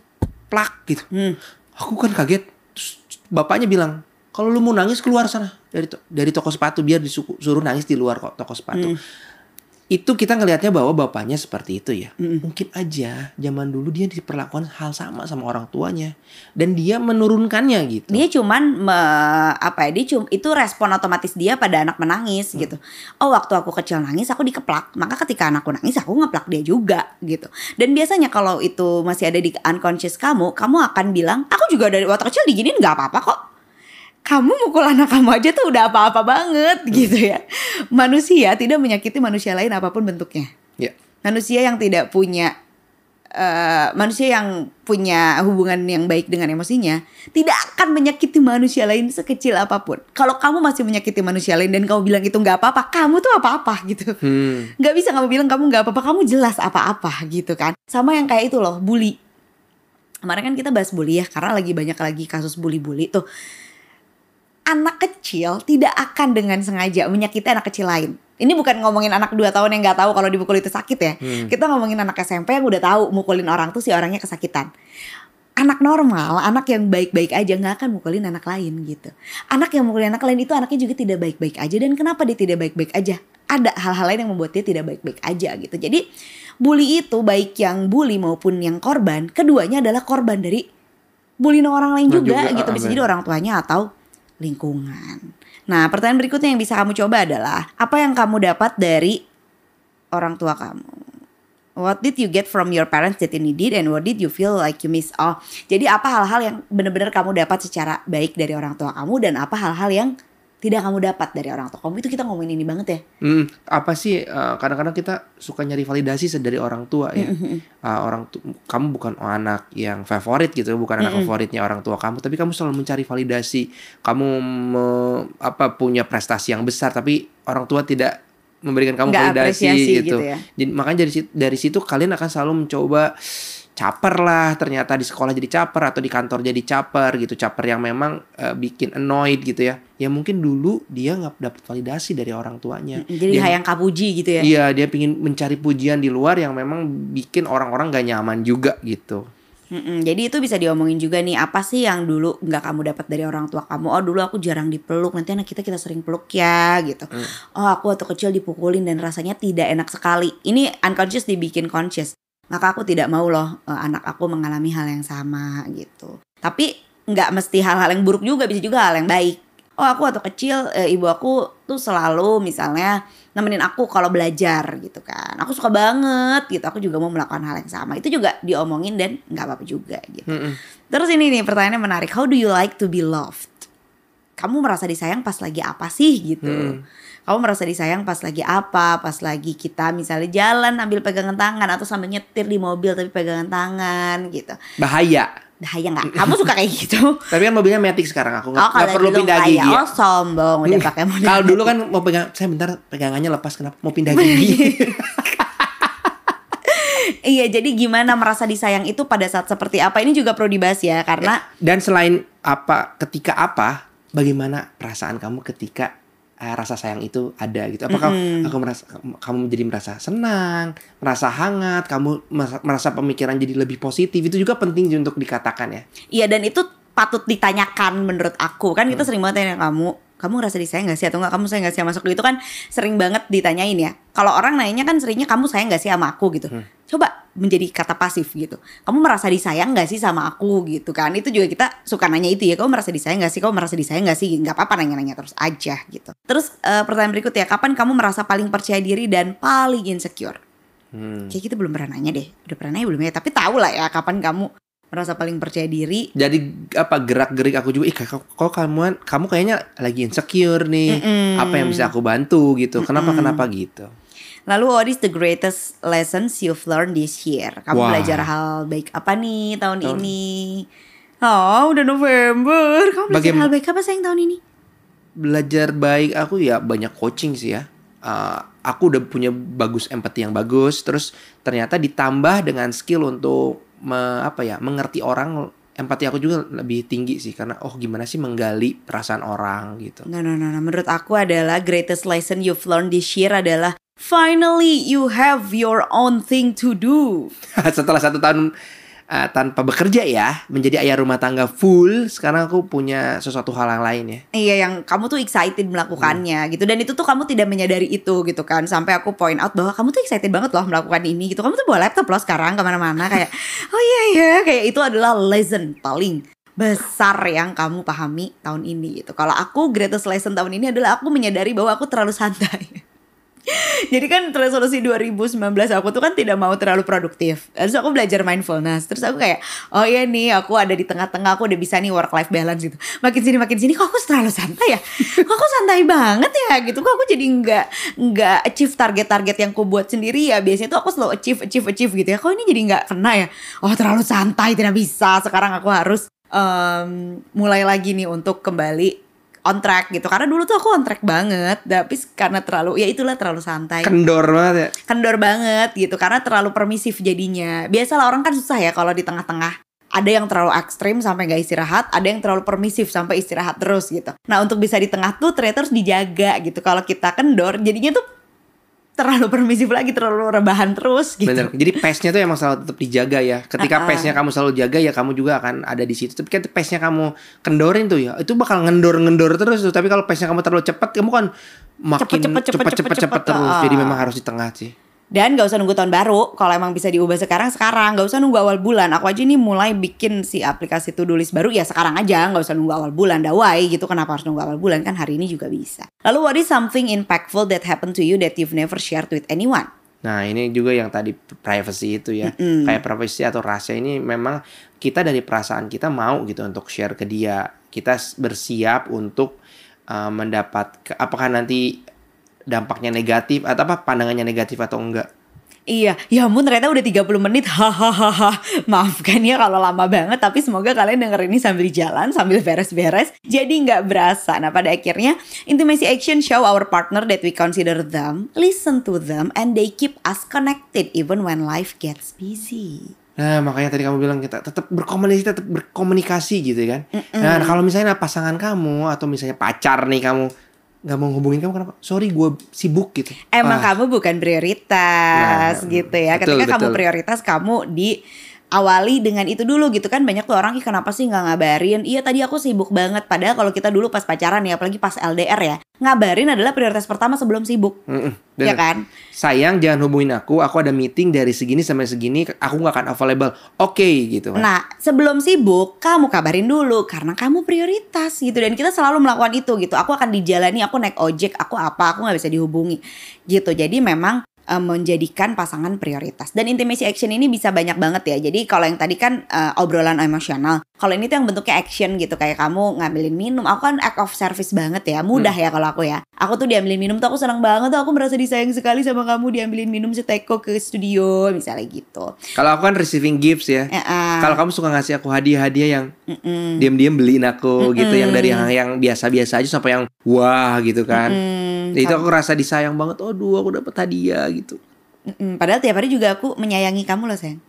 Plak gitu. hmm. Aku kan kaget. Bapaknya bilang, "Kalau lu mau nangis keluar sana dari to- dari toko sepatu biar disuruh nangis di luar kok toko sepatu." Itu kita ngelihatnya bahwa bapaknya seperti itu ya. Mungkin aja zaman dulu dia diperlakukan hal sama sama orang tuanya dan dia menurunkannya gitu. Dia cuman me- apa ya? Dia cum itu respon otomatis dia pada anak menangis gitu. Oh, waktu aku kecil nangis aku dikeplak. Maka ketika anakku nangis aku ngeplak dia juga gitu. Dan biasanya kalau itu masih ada di unconscious kamu, kamu akan bilang, "Aku juga dari waktu kecil diginin nggak apa-apa kok." Kamu mukul anak kamu aja tuh udah apa-apa banget gitu ya. Manusia tidak menyakiti manusia lain apa pun bentuknya. Ya. Manusia yang tidak punya eh, manusia yang punya hubungan yang baik dengan emosinya tidak akan menyakiti manusia lain sekecil apa pun. Kalau kamu masih menyakiti manusia lain dan kamu bilang itu nggak apa-apa, kamu tuh apa-apa gitu. Hmm. Nggak bisa kamu bilang kamu nggak apa-apa, kamu jelas apa-apa gitu kan. Sama yang kayak itu loh, bully. Kemarin kan kita bahas bully ya, karena lagi banyak lagi kasus bully-bully tuh. Anak kecil tidak akan dengan sengaja menyakiti anak kecil lain. Ini bukan ngomongin anak 2 tahun yang nggak tahu kalau dipukul itu sakit ya. Kita ngomongin anak SMP yang udah tahu mukulin orang tuh si orangnya kesakitan. Anak normal, anak yang baik-baik aja nggak akan mukulin anak lain gitu. Anak yang mukulin anak lain itu anaknya juga tidak baik-baik aja dan kenapa dia tidak baik-baik aja? Ada hal-hal lain yang membuat dia tidak baik-baik aja gitu. Jadi bully itu baik yang bully maupun yang korban, keduanya adalah korban dari bullying orang lain Nah, juga, juga, gitu. Bisa amin. jadi orang tuanya atau lingkungan. Nah, pertanyaan berikutnya yang bisa kamu coba adalah apa yang kamu dapat dari orang tua kamu? What did you get from your parents that you needed and what did you feel like you miss? Oh, jadi apa hal-hal yang benar-benar kamu dapat secara baik dari orang tua kamu dan apa hal-hal yang tidak kamu dapat dari orang tua kamu? Itu kita ngomongin ini banget ya. Hmm, apa sih eh, kadang-kadang kita suka nyari validasi dari orang tua ya. Ah, orang tu- kamu bukan anak yang favorit gitu, bukan anak favoritnya orang tua kamu, tapi kamu selalu mencari validasi. Kamu me- apa punya prestasi yang besar tapi orang tua tidak memberikan kamu Nggak validasi gitu. gitu ya. Jadi makanya dari situ, dari situ kalian akan selalu mencoba caper lah ternyata di sekolah jadi caper atau di kantor jadi caper gitu caper yang memang eh, bikin annoyed gitu ya ya mungkin dulu dia nggak dapat validasi dari orang tuanya. Jadi Dia- hayang kapuji gitu ya. Iya, dia pingin mencari pujian di luar yang memang bikin orang-orang gak nyaman juga gitu. Mm-mm, jadi itu bisa diomongin juga nih apa sih yang dulu nggak kamu dapat dari orang tua kamu? Oh dulu aku jarang dipeluk nanti anak kita kita sering peluk ya gitu. Oh aku waktu kecil dipukulin dan rasanya tidak enak sekali. Ini unconscious dibikin conscious. Maka aku tidak mau loh eh, anak aku mengalami hal yang sama gitu. Tapi nggak mesti hal-hal yang buruk juga bisa juga hal yang baik oh aku waktu kecil eh, ibu aku tuh selalu misalnya nemenin aku kalau belajar gitu kan. Aku suka banget gitu aku juga mau melakukan hal yang sama. Itu juga diomongin dan nggak apa-apa juga gitu. Mm-mm. terus ini nih pertanyaannya menarik. How do you like to be loved? Kamu merasa disayang pas lagi apa sih gitu? Hmm. kamu merasa disayang pas lagi apa? Pas lagi kita misalnya jalan ambil pegangan tangan atau sambil nyetir di mobil tapi pegangan tangan gitu. Bahaya. Bahaya nggak kamu suka kayak gitu Tapi kan mobilnya Matic sekarang aku nggak Oh nggak kalau perlu pindah kayak, gigi. ya. Oh sombong udah pakai model Kalau dulu kan mau pegang, saya bentar pegangannya lepas kenapa mau pindah gigi? Iya jadi gimana merasa disayang itu pada saat seperti apa Ini juga perlu dibahas ya Karena Dan selain apa, ketika apa, bagaimana perasaan kamu ketika eh, rasa sayang itu ada gitu? Apakah aku merasa kamu jadi merasa senang, merasa hangat, kamu merasa, pemikiran jadi lebih positif? Itu juga penting untuk dikatakan ya. Iya dan itu patut ditanyakan menurut aku. Kan kita sering banget tanya kamu Kamu ngerasa disayang gak sih? Atau enggak Kamu sayang gak sih sama aku Itu kan sering banget ditanyain ya. Kalau orang nanya kan seringnya kamu sayang gak sih sama aku? gitu Coba menjadi kata pasif gitu. Kamu merasa disayang gak sih sama aku gitu kan? Itu juga kita suka nanya itu ya Kamu merasa disayang gak sih? Kamu merasa disayang gak sih? Gak apa-apa nanya-nanya terus aja gitu. Terus eh, pertanyaan berikutnya Kapan kamu merasa paling percaya diri dan paling insecure? Hmm. Kayak kita belum pernah nanya deh. Udah pernah nanya belum ya? Tapi tahu lah ya kapan kamu merasa paling percaya diri. Jadi apa gerak gerik aku juga ih kok kok kamu kamu kayaknya lagi insecure nih. Mm-mm. apa yang bisa aku bantu? gitu. Kenapa kenapa gitu Lalu what is the greatest lessons you've learned this year? Kamu Wah. belajar hal baik apa nih tahun, ini? Oh, udah November. Kamu belajar Bagaim- hal baik apa sayang tahun ini? belajar baik aku ya banyak coaching sih ya Uh, aku udah punya bagus empati yang bagus terus ternyata ditambah dengan skill untuk me- apa ya mengerti orang empati aku juga lebih tinggi sih karena oh gimana sih menggali perasaan orang gitu No, no, no, no. Menurut aku adalah greatest lesson you've learned this year adalah finally you have your own thing to do. setelah satu tahun eh, tanpa bekerja ya, menjadi ayah rumah tangga full. Sekarang aku punya sesuatu hal yang lain ya. Iya yang kamu tuh excited melakukannya Hmm. gitu dan itu tuh kamu tidak menyadari itu gitu kan sampai aku point out bahwa kamu tuh excited banget loh melakukan ini gitu kamu tuh bawa laptop loh sekarang ke mana-mana kayak oh iya iya kayak itu adalah lesson paling besar yang kamu pahami tahun ini gitu kalau aku greatest lesson tahun ini adalah aku menyadari bahwa aku terlalu santai Jadi kan resolusi 2019 aku tuh kan tidak mau terlalu produktif. Terus aku belajar mindfulness. Terus aku kayak, oh iya nih aku ada di tengah-tengah, aku udah bisa nih work life balance gitu. Makin sini makin sini kok aku terlalu santai ya? Kok aku santai banget ya gitu. Kok aku jadi nggak nggak achieve target-target yang aku buat sendiri ya. Biasanya tuh aku selalu achieve achieve achieve gitu ya. Kok ini jadi nggak kena ya? Oh terlalu santai tidak bisa. Sekarang aku harus em, mulai lagi nih untuk kembali on track gitu. Karena dulu tuh aku on track banget. Tapi karena terlalu ya itulah terlalu santai. Kendor banget ya. kendor banget gitu. Karena terlalu permisif jadinya. Biasalah orang kan susah ya kalau di tengah-tengah. Ada yang terlalu ekstrim sampai nggak istirahat ada yang terlalu permisif sampai istirahat terus gitu. Nah untuk bisa di tengah tuh ternyata harus dijaga gitu. Kalau kita kendor jadinya tuh terlalu permisif lagi terlalu rebahan terus gitu Bener. Jadi pace-nya tuh emang selalu tetap dijaga ya. Ketika Ah, ah. pace-nya kamu selalu jaga ya kamu juga akan ada di situ. Tapi kan pace-nya kamu kendorin tuh ya, itu bakal ngendor-ngendor terus tuh. Tapi kalau pace-nya kamu terlalu cepat, kamu kan makin Cepet, cepet, cepet, cepet cepet cepet, cepet cepet, terus. ah. Jadi memang harus di tengah sih. Dan gak usah nunggu tahun baru. Kalau emang bisa diubah sekarang, sekarang. Gak usah nunggu awal bulan. Aku aja nih mulai bikin si aplikasi to-do list baru. Ya sekarang aja. Gak usah nunggu awal bulan. Dawai gitu. Kenapa harus nunggu awal bulan? Kan hari ini juga bisa. Lalu what is something impactful that happened to you That you've never shared with anyone? Nah ini juga yang tadi privacy itu ya. Kayak privacy atau rahasia ini memang kita dari perasaan kita mau gitu untuk share ke dia. Kita bersiap untuk uh, mendapat apakah nanti dampaknya negatif atau apa? Pandangannya negatif atau enggak? Iya, ya ampun ternyata udah 30 menit. Hahaha. Maafkan ya kalau lama banget Tapi semoga kalian denger ini sambil jalan Sambil beres-beres Jadi nggak berasa. Nah pada akhirnya Intimacy action show our partner that we consider them Listen to them And they keep us connected Even when life gets busy. Nah makanya tadi kamu bilang kita tetap berkomunikasi tetap berkomunikasi gitu kan. Nah kalau misalnya pasangan kamu atau misalnya pacar nih kamu nggak mau hubungin kamu kenapa? Sorry gue sibuk gitu. Emang Ah, kamu bukan prioritas Nah, gitu ya. betul, Ketika kamu betul. prioritas kamu di awali dengan itu dulu gitu kan banyak tuh orang "Ih, kenapa sih nggak ngabarin iya tadi aku sibuk banget padahal kalau kita dulu pas pacaran ya apalagi pas LDR ya ngabarin adalah prioritas pertama sebelum sibuk mm-mm, ya bener. kan Sayang jangan hubungin aku. Aku ada meeting dari segini sampai segini. Aku nggak akan available. Oke gitu kan. Nah, sebelum sibuk, kamu kabarin dulu karena kamu prioritas gitu dan kita selalu melakukan itu gitu. Aku akan dijalani, aku naik ojek, aku apa, aku nggak bisa dihubungi gitu. Jadi memang eh, menjadikan pasangan prioritas. Dan intimacy action ini bisa banyak banget ya. Jadi kalau yang tadi kan eh, obrolan emosional. Kalau ini tuh yang bentuknya action gitu kayak kamu ngambilin minum. Aku kan act of service banget ya. Mudah ya kalau aku ya. Aku tuh diambilin minum tuh aku senang banget tuh. Aku merasa disayang sekali sama kamu diambilin minum seteko ke studio misalnya gitu. Kalau aku kan receiving gifts ya. Eh, eh. Kalau kamu suka ngasih aku hadiah-hadiah yang Mm-mm. diam-diam beliin aku gitu, yang dari yang yang biasa-biasa aja sampai yang wah gitu kan. Mm, itu aku rasa disayang banget. Aduh, aku dapat hadiah gitu. Mm-mm, padahal tiap hari juga aku menyayangi kamu loh sayang.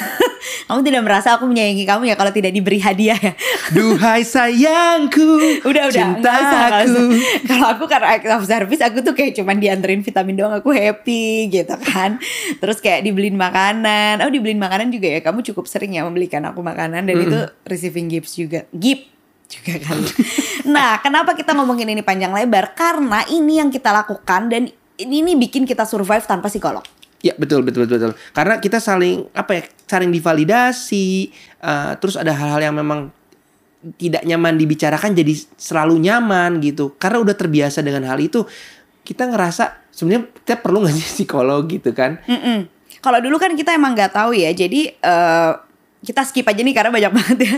kamu tidak merasa aku menyayangi kamu ya kalau tidak diberi hadiah ya. Duhai sayangku, udah udah cintaku. Kalau aku karena act of service aku tuh kayak cuman dianterin vitamin doang aku happy gitu kan. Terus kayak dibeliin makanan. Oh dibeliin makanan juga ya. Kamu cukup sering ya membelikan aku makanan dan itu receiving gifts juga. Gift juga kali. nah, kenapa kita ngomongin ini panjang lebar? Karena ini yang kita lakukan dan ini, ini bikin kita survive tanpa psikolog. Ya betul betul betul betul. Karena kita saling apa ya saling divalidasi. eh, terus ada hal-hal yang memang tidak nyaman dibicarakan jadi selalu nyaman gitu. Karena udah terbiasa dengan hal itu, kita ngerasa sebenarnya kita perlu nggak sih psikolog gitu kan? Mm-mm. Kalau dulu kan kita emang nggak tahu ya, jadi eh, kita skip aja nih karena banyak banget ya.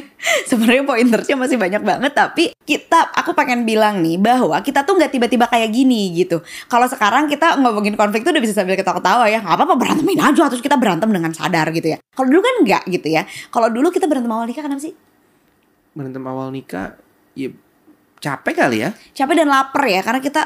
Sebenarnya pointersnya masih banyak banget, tapi kita, aku pengen bilang nih bahwa kita tuh nggak tiba-tiba kayak gini gitu. Kalau sekarang kita ngomongin konflik tuh udah bisa sambil ketawa-ketawa ya, nggak apa-apa berantemin aja, terus kita berantem dengan sadar gitu ya. Kalau dulu kan nggak gitu ya. Kalau dulu kita berantem awal nikah kenapa sih? Berantem awal nikah, ya capek kali ya? capek dan lapar ya karena kita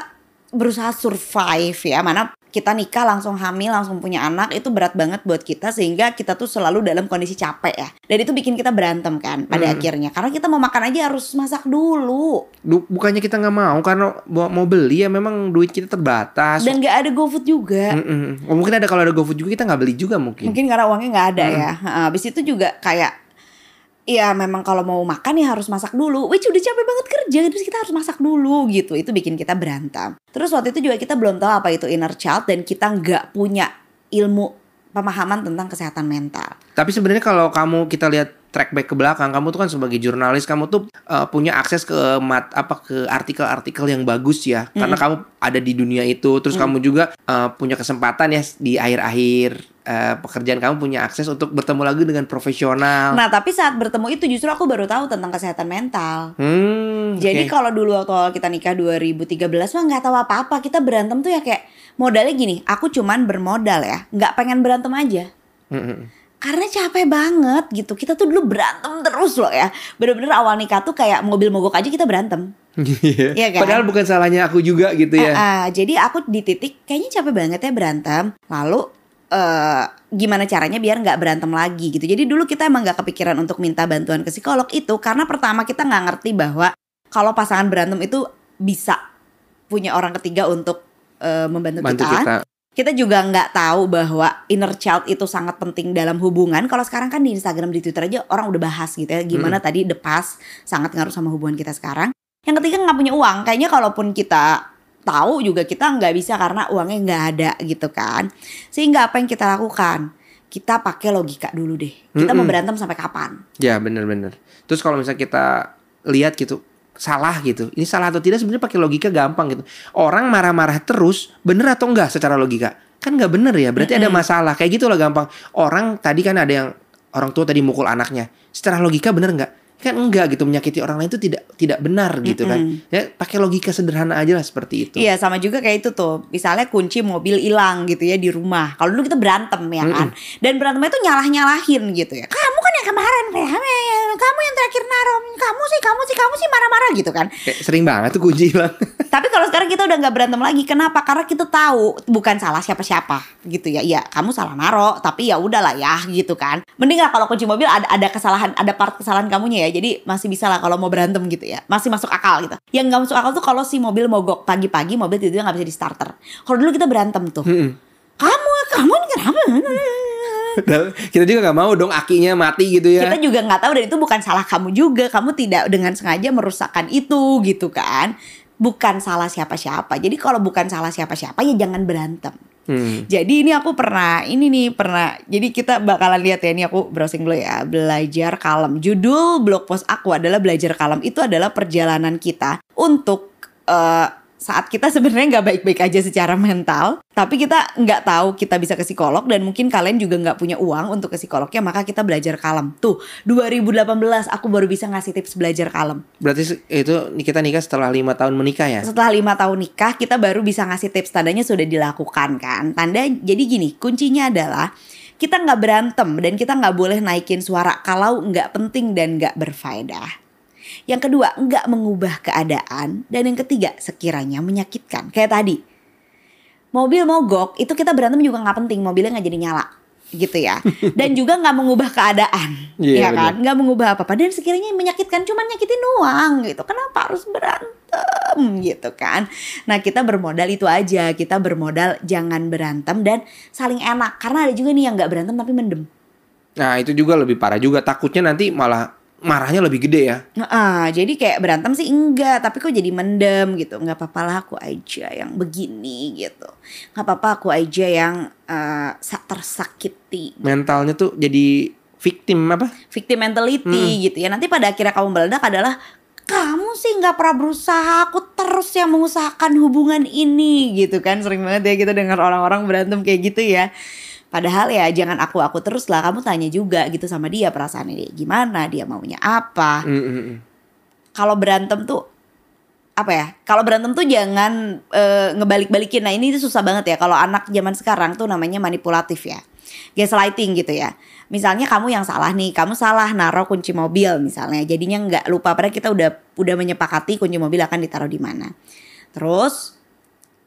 berusaha survive ya mana kita nikah langsung hamil langsung punya anak itu berat banget buat kita sehingga kita tuh selalu dalam kondisi capek ya dan itu bikin kita berantem kan pada Hmm. akhirnya karena kita mau makan aja harus masak dulu Du- bukannya kita nggak mau karena mau beli ya memang duit kita terbatas. dan nggak ada GoFood juga Mm-mm. Oh, mungkin ada kalau ada GoFood juga kita nggak beli juga mungkin. mungkin karena uangnya nggak ada ya Heeh, habis itu juga kayak Iya memang kalau mau makan ya harus masak dulu. Which udah capek banget kerja Terus kita harus masak dulu gitu. Itu bikin kita berantem. Terus waktu itu juga kita belum tahu apa itu inner child Dan kita nggak punya ilmu pemahaman tentang kesehatan mental. Tapi sebenarnya kalau kamu kita lihat track back ke belakang, kamu tuh kan sebagai jurnalis, kamu tuh uh, punya akses ke mat apa ke artikel-artikel yang bagus ya, karena kamu ada di dunia itu. Terus kamu juga uh, punya kesempatan ya di akhir-akhir uh, pekerjaan. Kamu punya akses untuk bertemu lagi dengan profesional. Nah tapi saat bertemu itu justru aku baru tahu tentang kesehatan mental. Hmm, Jadi oke. kalau dulu waktu awal kita nikah 2013 mah nggak tahu apa-apa. Kita berantem tuh ya kayak modalnya gini Aku cuman bermodal ya. Nggak pengen berantem aja. Mm-mm. Karena capek banget gitu kita tuh dulu berantem terus loh ya bener-bener awal nikah tuh kayak mobil mogok aja kita berantem Iya. Iya kan? Padahal bukan salahnya aku juga gitu ya. Ah, ah, jadi aku di titik kayaknya capek banget ya berantem lalu eh gimana caranya biar nggak berantem lagi gitu jadi dulu kita emang nggak kepikiran untuk minta bantuan ke psikolog itu karena pertama kita nggak ngerti bahwa kalau pasangan berantem itu bisa punya orang ketiga untuk eh, membantu Bantu kita. kita. Kita juga nggak tahu bahwa inner child itu sangat penting dalam hubungan. Kalau sekarang kan di Instagram, di Twitter aja orang udah bahas gitu ya. Gimana tadi the past sangat ngaruh sama hubungan kita sekarang. Yang ketiga nggak punya uang. Kayaknya kalaupun kita tahu juga kita nggak bisa karena uangnya nggak ada gitu kan. Sehingga apa yang kita lakukan? Kita pakai logika dulu deh. Kita mau Mm-mm. berantem sampai kapan? Ya bener-bener. Terus kalau misalnya kita lihat gitu salah gitu, ini salah atau tidak sebenarnya pakai logika gampang gitu. Orang marah-marah terus, bener atau enggak secara logika? Kan nggak bener ya, berarti ada masalah. Kayak gitulah gampang. Orang tadi kan ada yang orang tua tadi mukul anaknya. Secara logika bener nggak? Kan enggak gitu menyakiti orang lain itu tidak tidak benar gitu kan. Ya pakai logika sederhana aja lah seperti itu. Iya sama juga kayak itu tuh Misalnya kunci mobil hilang gitu ya di rumah Kalau dulu kita berantem ya kan Dan berantemnya tuh nyalah-nyalahin gitu ya Kamu kemarin Kamu yang terakhir naruh. Kamu sih, kamu sih, kamu sih marah-marah gitu kan? Kayak sering banget tuh kunci hilang. Tapi kalau sekarang kita udah nggak berantem lagi. Kenapa? Karena kita tahu Bukan salah siapa-siapa gitu ya. Iya kamu salah naruh. Tapi ya udahlah ya gitu kan. Mending lah kalau kunci mobil ada, ada kesalahan Ada part kesalahan kamunya ya. Jadi masih bisa lah kalau mau berantem gitu ya. Masih masuk akal gitu. Yang nggak masuk akal tuh kalau si mobil mogok Pagi-pagi mobil tiba-tiba nggak bisa di starter. Kalau dulu kita berantem tuh. Kamu, kamu ini kenapa? Kita juga nggak mau dong akinya mati gitu ya. Kita juga nggak tahu dan itu bukan salah kamu juga. Kamu tidak dengan sengaja merusakkan itu gitu kan. Bukan salah siapa-siapa. Jadi kalau bukan salah siapa-siapa ya jangan berantem. Hmm. Jadi ini aku pernah, ini nih pernah. Jadi kita bakalan lihat ya ini aku browsing dulu ya. Belajar kalem. Judul blog post aku adalah belajar kalem. Itu adalah perjalanan kita untuk eh, saat kita sebenarnya nggak baik-baik aja secara mental, tapi kita nggak tahu kita bisa ke psikolog dan mungkin kalian juga nggak punya uang untuk ke psikolognya, maka kita belajar kalem. Tuh 2018 aku baru bisa ngasih tips belajar kalem. Berarti itu kita nikah setelah lima tahun menikah ya? Setelah lima tahun nikah kita baru bisa ngasih tips tandanya sudah dilakukan kan. Tanda jadi gini kuncinya adalah kita nggak berantem dan kita nggak boleh naikin suara kalau nggak penting dan nggak berfaedah. Yang kedua nggak mengubah keadaan. Dan yang ketiga sekiranya menyakitkan. Kayak tadi. Mobil mogok itu kita berantem juga nggak penting. Mobilnya nggak jadi nyala. Gitu ya. Dan juga nggak mengubah keadaan. Iya, ya kan? Nggak mengubah apa apa dan sekiranya menyakitkan cuman nyakitin doang gitu. Kenapa harus berantem? Gitu kan. Nah kita bermodal itu aja. Kita bermodal jangan berantem dan saling enak. Karena ada juga nih yang nggak berantem tapi mendem. Nah itu juga lebih parah juga. Takutnya nanti malah marahnya lebih gede ya. Nah, jadi kayak berantem sih enggak, tapi kok jadi mendem gitu. Nggak apa-apa lah aku aja yang begini gitu. Nggak apa-apa aku aja yang sa- tersakiti. Mentalnya tuh jadi victim apa? Victim mentality gitu ya. Nanti pada akhirnya kamu meledak adalah kamu sih nggak pernah berusaha, aku terus yang mengusahakan hubungan ini gitu kan. Sering banget ya kita dengar orang-orang berantem kayak gitu ya. Padahal ya jangan aku-aku terus lah, kamu tanya juga gitu sama dia perasaannya dia gimana, dia maunya apa. Mm, mm, mm. kalau berantem tuh apa ya? Kalau berantem tuh jangan eh, ngebalik-balikin. Nah ini tuh susah banget ya. Kalau anak zaman sekarang tuh namanya manipulatif ya, gaslighting gitu ya. Misalnya kamu yang salah nih, kamu salah naruh kunci mobil misalnya. Jadinya nggak lupa. Padahal kita udah udah menyepakati kunci mobil akan ditaruh di mana. Terus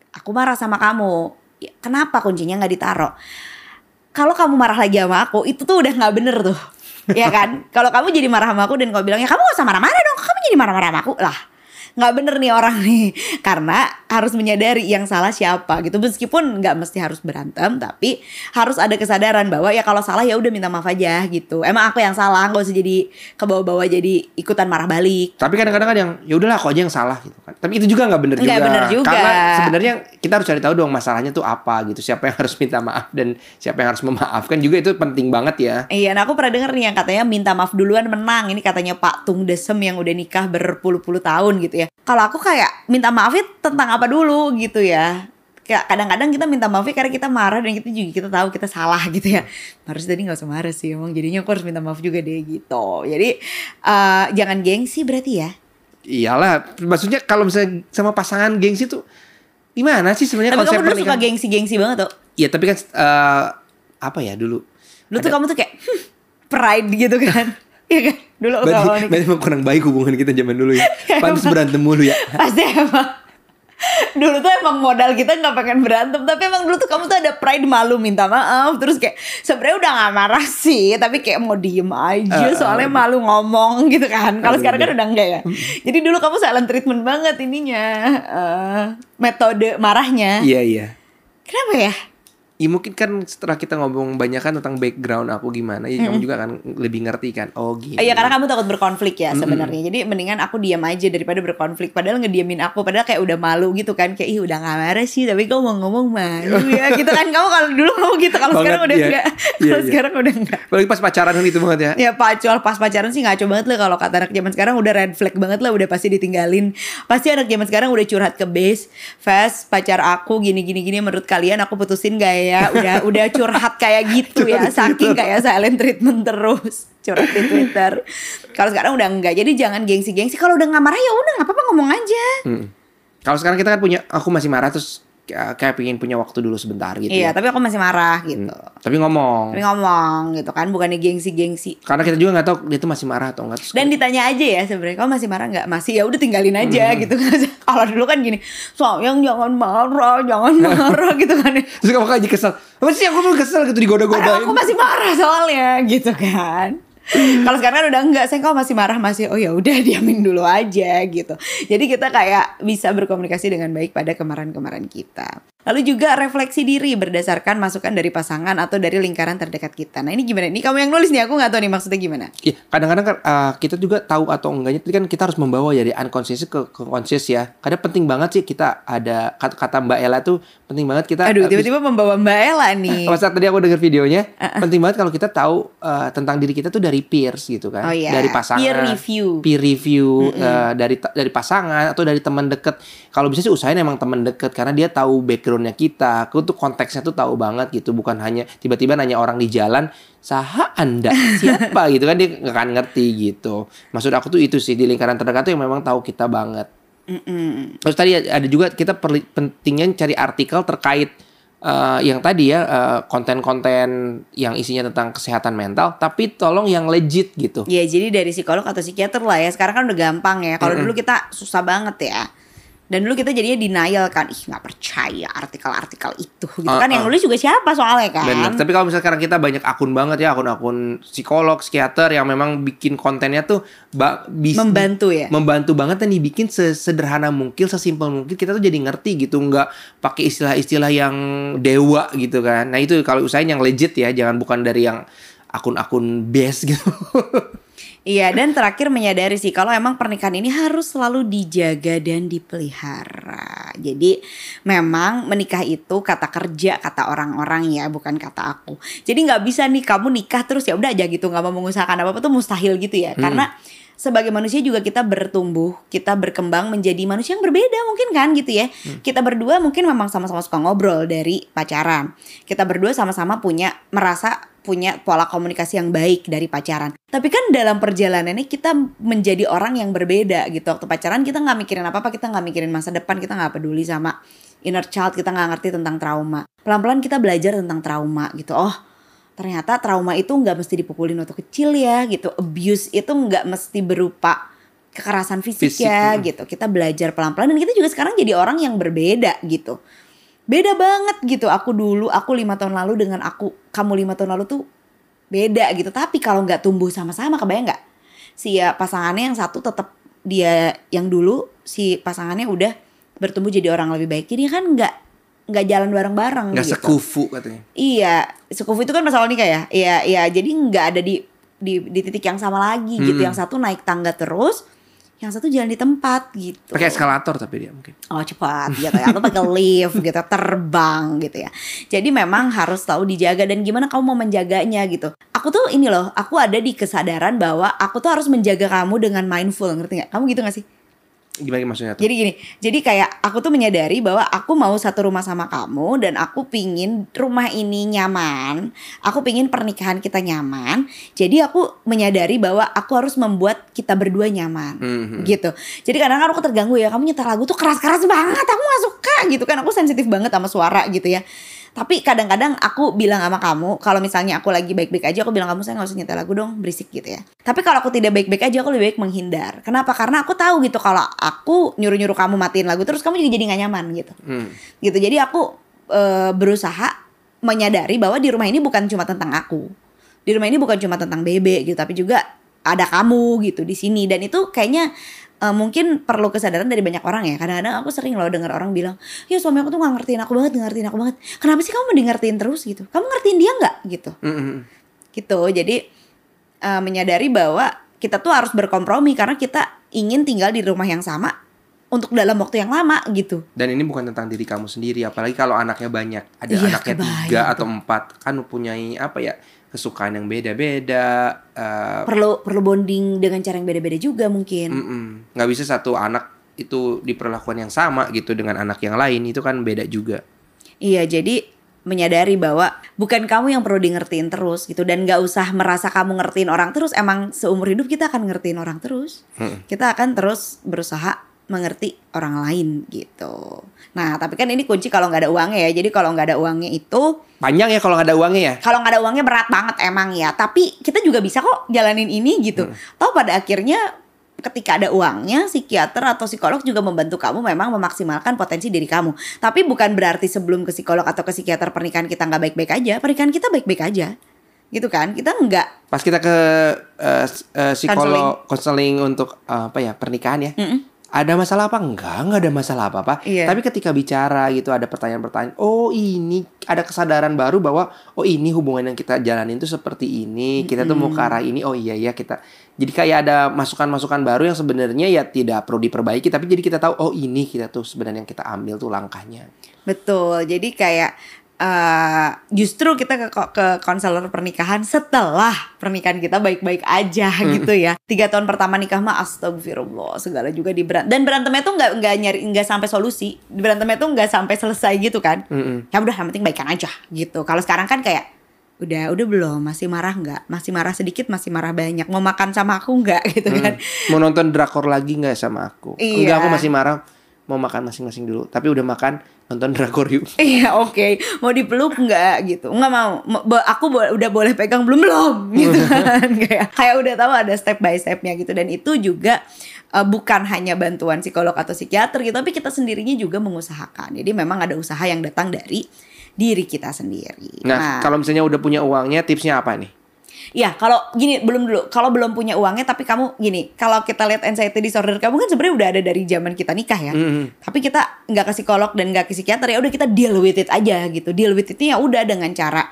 aku marah sama kamu. Kenapa kuncinya nggak ditaruh? Kalau kamu marah lagi sama aku, itu tuh udah nggak bener tuh. ya kan? Kalau kamu jadi marah sama aku dan kau bilang ya kamu gak usah marah-marah dong, kamu jadi marah-marah sama aku lah. Nggak bener nih orang nih, karena harus menyadari yang salah siapa gitu. Meskipun nggak mesti harus berantem, tapi harus ada kesadaran bahwa ya kalau salah ya udah minta maaf aja gitu. Emang aku yang salah, nggak usah jadi kebawa-bawa jadi ikutan marah balik. Tapi kadang-kadang kan yang ya udahlah aku aja yang salah gitu kan. Tapi itu juga nggak bener juga. bener juga. Karena sebenarnya kita harus cari tahu dong masalahnya tuh apa gitu. Siapa yang harus minta maaf dan siapa yang harus memaafkan juga itu penting banget ya. Iya, nah aku pernah denger nih yang katanya minta maaf duluan menang. Ini katanya Pak Tung Desem yang udah nikah berpuluh-puluh tahun gitu ya. Kalau aku kayak minta maafnya tentang apa dulu gitu ya. Kadang-kadang kita minta maaf karena kita marah dan kita juga kita tahu kita salah gitu ya. Harus tadi nggak usah marah sih emang jadinya aku harus minta maaf juga deh gitu. Jadi eh, jangan gengsi berarti ya. Iyalah, maksudnya kalau misalnya sama pasangan gengsi tuh gimana sih sebenarnya Tapi kamu dulu suka gengsi-gengsi banget tuh. Iya, tapi kan eh, apa ya dulu? Lu tuh kamu tuh kayak "Hmm, pride gitu kan. Iya kan? Dulu Berarti, berarti emang kurang baik hubungan kita zaman dulu ya. Pantas berantem mulu ya. pasti emang dulu tuh emang modal kita nggak pengen berantem tapi emang dulu tuh kamu tuh ada pride malu minta maaf. Terus kayak sebenarnya udah nggak marah sih tapi kayak mau diem aja Eh, soalnya malu ngomong gitu kan. Kalau sekarang kan iya. udah enggak ya. Jadi dulu kamu silent treatment banget ininya eh, metode marahnya. Iya, iya. kenapa ya Ya mungkin kan setelah kita ngomong banyak kan tentang background aku gimana, ya kamu juga kan lebih ngerti kan. Oh gitu. Iya karena kamu takut berkonflik ya sebenarnya. Jadi mendingan aku diam aja daripada berkonflik. Padahal ngediamin aku, padahal kayak udah malu gitu kan. Kayak ih udah gak marah sih, tapi kamu mau ngomong malu ya gitu kan. Kamu kalau dulu kamu gitu, kalau sekarang udah iya. enggak. Iya, Kalau iya. sekarang udah enggak. Apalagi pas pacaran kan itu banget ya. Ya pacul pas pacaran sih ngaco banget lah kalau kata anak zaman sekarang udah red flag banget lah udah pasti ditinggalin. Pasti anak zaman sekarang udah curhat ke base, Fast pacar aku gini gini gini menurut kalian aku putusin gak ya? Udah udah curhat kayak gitu ya, saking kayak silent treatment terus curhat di Twitter. Kalau sekarang udah enggak. Jadi jangan gengsi-gengsi. Kalau udah nggak marah ya udah nggak apa-apa ngomong aja. Hmm. Kalau sekarang kita kan punya, aku masih marah terus kayak pengen punya waktu dulu sebentar gitu. Iya, ya. tapi aku masih marah gitu. Tapi ngomong. Tapi ngomong gitu kan, bukannya gengsi-gengsi. Karena kita juga nggak tahu dia tuh masih marah atau enggak. Dan ditanya aja ya sebenarnya kamu masih marah nggak? Masih ya udah tinggalin aja gitu kan. Kalau dulu kan gini, sayang jangan marah, jangan marah gitu kan. Terus kamu kayak kesel. Apa sih aku tuh kesel gitu digoda-godain. aku masih marah soalnya gitu kan. Kalau sekarang kan udah enggak, saya kok masih marah masih oh ya udah diamin dulu aja gitu. Jadi kita kayak bisa berkomunikasi dengan baik pada kemarahan-kemarahan kita. Lalu juga refleksi diri berdasarkan masukan dari pasangan atau dari lingkaran terdekat kita. Nah ini gimana? Ini kamu yang nulis nih, aku nggak tahu nih maksudnya gimana. Iya, kadang-kadang kan uh, kita juga tahu atau enggaknya, tapi kan kita harus membawa ya dari unconscious ke, ke conscious ya. Kadang penting banget sih kita ada kata, kata Mbak Ella tuh penting banget kita. Aduh uh, tiba-tiba membawa Mbak Ella nih. Saat tadi aku denger videonya, penting banget kalau kita tahu uh, tentang diri kita tuh dari peers gitu kan, Oh iya, dari pasangan, peer review. peer review uh, dari dari pasangan atau dari teman deket. Kalau bisa sih usahain emang teman deket karena dia tahu backgroundnya kita, aku tuh konteksnya tuh tahu banget gitu, bukan hanya tiba-tiba nanya orang di jalan, saha anda siapa gitu kan dia nggak akan ngerti gitu. Maksud aku tuh itu sih di lingkaran terdekat tuh yang memang tahu kita banget. Mm-mm. Terus tadi ada juga kita perli, pentingnya cari artikel terkait eh, yang tadi ya eh, konten-konten yang isinya tentang kesehatan mental, tapi tolong yang legit gitu. Ya jadi dari psikolog atau psikiater lah ya. Sekarang kan udah gampang ya. Kalau dulu kita susah banget ya. Dan dulu kita jadinya denial kan, ih nggak percaya artikel-artikel itu gitu kan. Yang Uh-uh. nulis juga siapa soalnya kan. Bener. Tapi kalau misalnya sekarang kita banyak akun banget ya, akun-akun psikolog, psikiater yang memang bikin kontennya tuh bis- Membantu ya? Membantu banget dan dibikin sesederhana mungkin, sesimpel mungkin kita tuh jadi ngerti gitu, nggak pakai istilah-istilah yang dewa gitu kan. Nah itu kalau usahain yang legit ya, jangan bukan dari yang akun-akun base gitu. Iya dan terakhir menyadari sih kalau emang pernikahan ini harus selalu dijaga dan dipelihara. Jadi memang menikah itu kata kerja kata orang-orang ya bukan kata aku. Jadi nggak bisa nih kamu nikah terus ya udah aja gitu nggak mau mengusahakan apa apa tuh mustahil gitu ya karena sebagai manusia juga kita bertumbuh, kita berkembang menjadi manusia yang berbeda mungkin kan gitu ya. Kita berdua mungkin memang sama-sama suka ngobrol dari pacaran. Kita berdua sama-sama punya merasa punya pola komunikasi yang baik dari pacaran. Tapi kan dalam perjalanan ini kita menjadi orang yang berbeda gitu. Waktu pacaran kita nggak mikirin apa-apa, kita nggak mikirin masa depan, kita nggak peduli sama inner child, kita nggak ngerti tentang trauma. Pelan-pelan kita belajar tentang trauma gitu. Oh, ternyata trauma itu nggak mesti dipukulin waktu kecil ya gitu. Abuse itu nggak mesti berupa kekerasan fisik, Fisik, ya mm. gitu. Kita belajar pelan-pelan dan kita juga sekarang jadi orang yang berbeda gitu. Beda banget gitu aku dulu aku lima tahun lalu dengan aku kamu lima tahun lalu tuh beda gitu tapi kalau nggak tumbuh sama-sama kebayang nggak si ya pasangannya yang satu tetap dia yang dulu si pasangannya udah bertumbuh jadi orang lebih baik jadi kan nggak nggak jalan bareng-bareng nggak gitu. sekufu katanya Iya, sekufu itu kan masalah nikah ya. Iya, iya. Jadi nggak ada di di di titik yang sama lagi gitu. Hmm. Yang satu naik tangga terus, yang satu jalan di tempat gitu. pakai eskalator tapi dia mungkin Oh cepat gitu ya, atau pakai lift gitu, terbang gitu ya. Jadi memang harus tahu dijaga dan gimana kamu mau menjaganya gitu. Aku tuh ini loh, aku ada di kesadaran bahwa aku tuh harus menjaga kamu dengan mindful, ngerti nggak? Kamu gitu gak sih? Gimana maksudnya tuh Jadi gini, jadi kayak aku tuh menyadari bahwa aku mau satu rumah sama kamu dan aku pingin rumah ini nyaman, aku pingin pernikahan kita nyaman. Jadi aku menyadari bahwa aku harus membuat kita berdua nyaman, Mhm. gitu. Jadi kadang-kadang aku terganggu ya, kamu nyetel lagu tuh keras-keras banget, aku gak suka gitu kan, aku sensitif banget sama suara gitu ya. Tapi kadang-kadang aku bilang sama kamu, kalau misalnya aku lagi baik-baik aja, aku bilang kamu saya nggak usah nyetel lagu dong, berisik gitu ya. Tapi kalau aku tidak baik-baik aja, aku lebih baik menghindar. Kenapa? Karena aku tahu gitu kalau aku nyuruh-nyuruh kamu matiin lagu terus kamu juga jadi nggak nyaman gitu. Hmm. Gitu. Jadi aku eh, berusaha menyadari bahwa di rumah ini bukan cuma tentang aku. Di rumah ini bukan cuma tentang bebe gitu, tapi juga ada kamu gitu di sini dan itu kayaknya eh, mungkin perlu kesadaran dari banyak orang ya. Kadang-kadang aku sering loh dengar orang bilang, ya suami aku tuh nggak ngertiin aku banget, ngertiin aku banget. Kenapa sih kamu mending ngertiin terus gitu? Kamu ngertiin dia nggak gitu? Mhm. gitu jadi eh, menyadari bahwa kita tuh harus berkompromi karena kita ingin tinggal di rumah yang sama untuk dalam waktu yang lama gitu Dan ini bukan tentang diri kamu sendiri, apalagi kalau anaknya banyak. Ada Iya, anaknya tiga atau empat, kan punyai apa ya kesukaan yang beda-beda. eh, perlu perlu bonding dengan cara yang beda-beda juga mungkin mm-mm. nggak bisa satu anak itu diperlakukan yang sama gitu dengan anak yang lain itu kan beda juga. iya jadi menyadari bahwa bukan kamu yang perlu di ngertiin terus gitu dan nggak usah merasa kamu ngertiin orang terus emang seumur hidup kita akan ngertiin orang terus Mm-mm. kita akan terus berusaha mengerti orang lain gitu. Nah tapi kan ini kunci kalau nggak ada uangnya ya. Jadi kalau nggak ada uangnya itu Panjang ya kalau nggak ada uangnya ya. kalau nggak ada uangnya berat banget emang ya. Tapi kita juga bisa kok jalanin ini gitu. Toh pada akhirnya ketika ada uangnya psikiater atau psikolog juga membantu kamu memang memaksimalkan potensi diri kamu. Tapi bukan berarti sebelum ke psikolog atau ke psikiater pernikahan kita nggak baik-baik aja pernikahan kita baik-baik aja. Gitu kan? Kita nggak Pas kita ke eh, s- eh, psikolog konseling untuk eh, apa ya pernikahan ya. Mm-mm. Ada masalah apa? Enggak, enggak ada masalah apa-apa. Iya. Tapi ketika bicara gitu ada pertanyaan-pertanyaan, oh ini ada kesadaran baru bahwa oh ini hubungan yang kita jalanin tuh seperti ini, kita tuh mau ke arah ini. Oh iya ya kita. Jadi kayak ada masukan-masukan baru yang sebenarnya ya tidak perlu diperbaiki, tapi jadi kita tahu oh ini kita tuh sebenarnya yang kita ambil tuh langkahnya. Betul. Jadi kayak eh justru kita ke ke konselor pernikahan setelah pernikahan kita baik-baik aja gitu ya. Tiga tahun pertama nikah mah astagfirullah segala juga diberan dan berantemnya tuh nggak nggak nyari nggak sampai solusi. Berantemnya tuh nggak sampai selesai gitu kan. Mm-mm. Ya udah yang penting baikan aja gitu. Kalau sekarang kan kayak udah udah belum masih marah nggak masih marah sedikit masih marah banyak mau makan sama aku nggak gitu kan Mau nonton drakor lagi nggak sama aku? Iya. Enggak, aku masih marah. Mau makan masing-masing dulu. Tapi udah makan, nonton drakor yuk. Iya oke. Mau dipeluk nggak gitu? Nggak mau. Aku bo- udah boleh pegang belum? Belum gitu kan. Kayak kayak udah tahu ada step by stepnya gitu. Dan itu juga eh, bukan hanya bantuan psikolog atau psikiater gitu tapi kita sendirinya juga mengusahakan. Jadi memang ada usaha yang datang dari diri kita sendiri. Nah, kalau misalnya udah punya uangnya, tipsnya apa nih? Ya kalau gini belum dulu kalau belum punya uangnya tapi kamu gini kalau kita lihat anxiety disorder kamu kan sebenarnya udah ada dari zaman kita nikah ya. Mhm. Tapi kita nggak ke psikolog dan nggak ke psikiater ya udah kita deal with it aja gitu. Deal with itnya ya udah dengan cara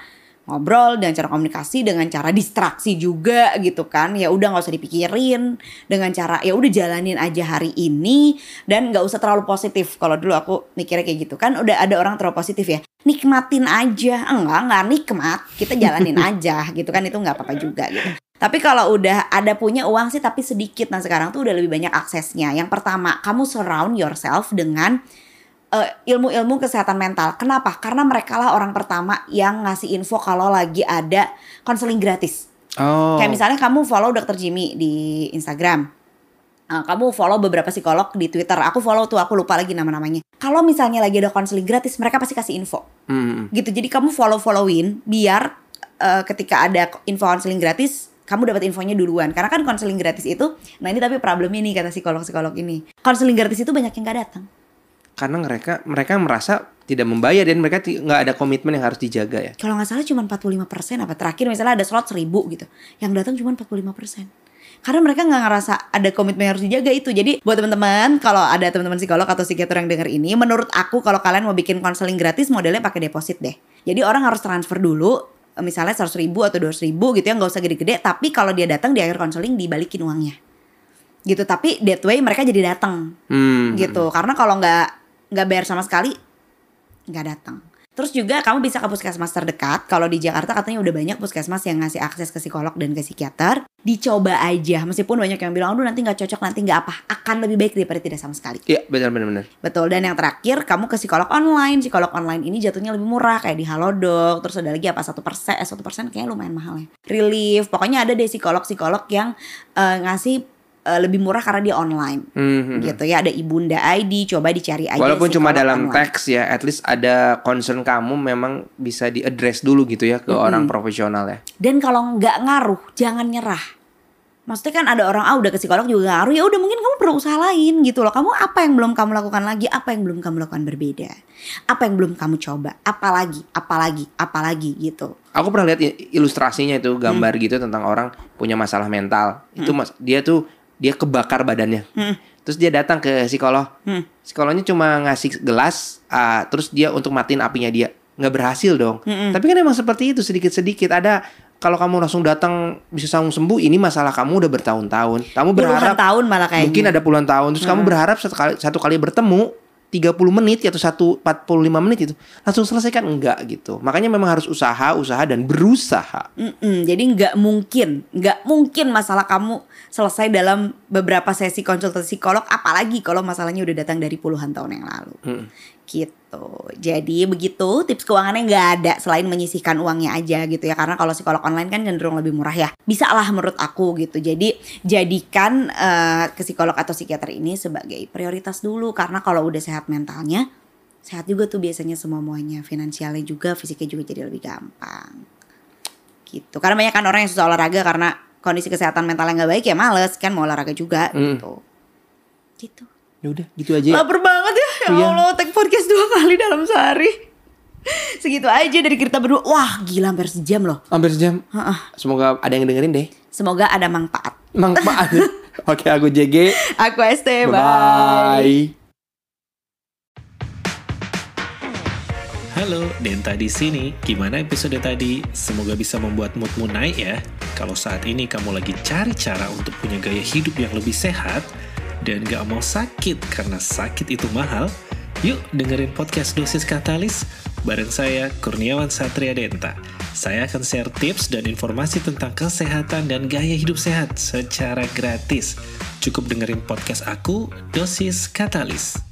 ngobrol dengan cara komunikasi dengan cara distraksi juga gitu kan. Ya udah nggak usah dipikirin dengan cara ya udah jalanin aja hari ini dan nggak usah terlalu positif. Kalau dulu aku mikirnya kayak gitu kan udah ada orang terlalu positif ya nikmatin aja. Enggak enggak nikmat kita jalanin aja gitu kan itu nggak apa-apa juga gitu. Tapi kalau udah ada punya uang sih tapi sedikit. Nah sekarang tuh udah lebih banyak aksesnya. Yang pertama kamu surround yourself dengan eh, ilmu-ilmu kesehatan mental. Kenapa? Karena mereka lah orang pertama yang ngasih info kalau lagi ada konseling gratis. Oh. Kayak misalnya kamu follow Dr. Jimmy di Instagram. Nah, kamu follow beberapa psikolog di Twitter. Aku follow tuh, aku lupa lagi nama-namanya. Kalau misalnya lagi ada konseling gratis, mereka pasti kasih info. Mhm. Gitu. Jadi kamu follow-followin biar eh, ketika ada info konseling gratis, kamu dapat infonya duluan. Karena kan konseling gratis itu, nah ini tapi problemnya nih kata psikolog-psikolog ini. Konseling gratis itu banyak yang gak datang. Karena mereka mereka merasa tidak membayar dan mereka nggak ada komitmen yang harus dijaga ya. Kalau nggak salah cuma 45% apa terakhir misalnya ada slot 1000 gitu. Yang datang cuma 45%. Karena mereka nggak ngerasa ada komitmen yang harus dijaga itu. Jadi buat teman-teman kalau ada teman-teman psikolog atau psikiater yang denger ini, menurut aku kalau kalian mau bikin konseling gratis modelnya pakai deposit deh. Jadi orang harus transfer dulu misalnya 100 ribu atau 200 ribu gitu ya nggak usah gede-gede tapi kalau dia datang di akhir konseling dibalikin uangnya gitu tapi that way mereka jadi datang Hmm. gitu karena kalau nggak nggak bayar sama sekali nggak datang. Terus juga kamu bisa ke puskesmas terdekat. Kalau di Jakarta katanya udah banyak puskesmas yang ngasih akses ke psikolog dan ke psikiater. Dicoba aja. Meskipun banyak yang bilang aduh nanti nggak cocok nanti nggak apa. Akan lebih baik daripada tidak sama sekali. Iya benar benar benar. Betul. Dan yang terakhir kamu ke psikolog online. Psikolog online ini jatuhnya lebih murah Kayak di Halodoc. Terus ada lagi apa satu persen? Eh satu persen kayaknya lumayan mahal ya. Relief. Pokoknya ada deh psikolog-psikolog yang eh, Ngasih eh, lebih murah karena dia online. Hmm. Gitu ya Ada Ibunda ID Coba dicari aja Walaupun cuma dalam online. teks ya, at least ada concern kamu memang bisa di-address dulu gitu ya ke orang profesional ya. Dan kalau nggak ngaruh Jangan nyerah. Maksudnya kan ada orang ah udah ke psikolog juga ngaruh. Ya udah mungkin kamu perlu usaha lain gitu loh. Kamu apa yang belum kamu lakukan lagi? Apa yang belum kamu lakukan berbeda? Apa yang belum kamu coba? Apalagi apalagi apalagi gitu. Aku pernah lihat ilustrasinya itu gambar gitu tentang orang punya masalah mental. Itu mas dia tuh dia kebakar badannya. Terus dia datang ke psikolog. Psikolognya cuma ngasih gelas, ah, terus dia untuk matiin apinya dia. nggak berhasil dong. Tapi kan emang seperti itu sedikit-sedikit ada kalau kamu langsung datang bisa langsung sembuh ini masalah kamu udah bertahun-tahun. Kamu Puluhan berharap tahun malah kayaknya. mungkin ada puluhan tahun terus kamu berharap satu kali satu kali bertemu 30 menit atau satu 45 menit itu langsung selesaikan enggak gitu. Makanya memang harus usaha, usaha dan berusaha. Mm-mm, jadi nggak mungkin, nggak mungkin masalah kamu selesai dalam beberapa sesi konsultasi psikolog, apalagi kalau masalahnya udah datang dari puluhan tahun yang lalu. Gitu. Jadi begitu tips keuangannya nggak ada selain menyisihkan uangnya aja gitu ya. Karena kalau psikolog online kan cenderung lebih murah ya. Bisa lah menurut aku gitu. Jadi jadikan eh, ke psikolog atau psikiater ini sebagai prioritas dulu. Karena kalau udah sehat mentalnya, sehat juga tuh biasanya semua muanya. Finansialnya juga, fisiknya juga jadi lebih gampang gitu karena banyak kan orang yang susah olahraga karena kondisi kesehatan mentalnya nggak baik ya males kan mau olahraga juga Hmm. gitu gitu Ya udah, gitu aja. lapar banget ya ya Iya. Allah take podcast dua kali dalam sehari segitu aja dari kita berdua wah gila hampir sejam loh Hampir sejam. Heeh. Semoga ada yang dengerin deh. semoga ada manfaat Manfaat. Oke, aku JG. aku ST bye, Bye. Halo, Denta di sini. Gimana episode tadi? Semoga bisa membuat moodmu naik ya. Kalau saat ini kamu lagi cari cara untuk punya gaya hidup yang lebih sehat dan gak mau sakit karena sakit itu mahal, yuk dengerin podcast Dosis Katalis bareng saya Kurniawan Satria Denta. Saya akan share tips dan informasi tentang kesehatan dan gaya hidup sehat secara gratis. Cukup dengerin podcast aku, Dosis Katalis.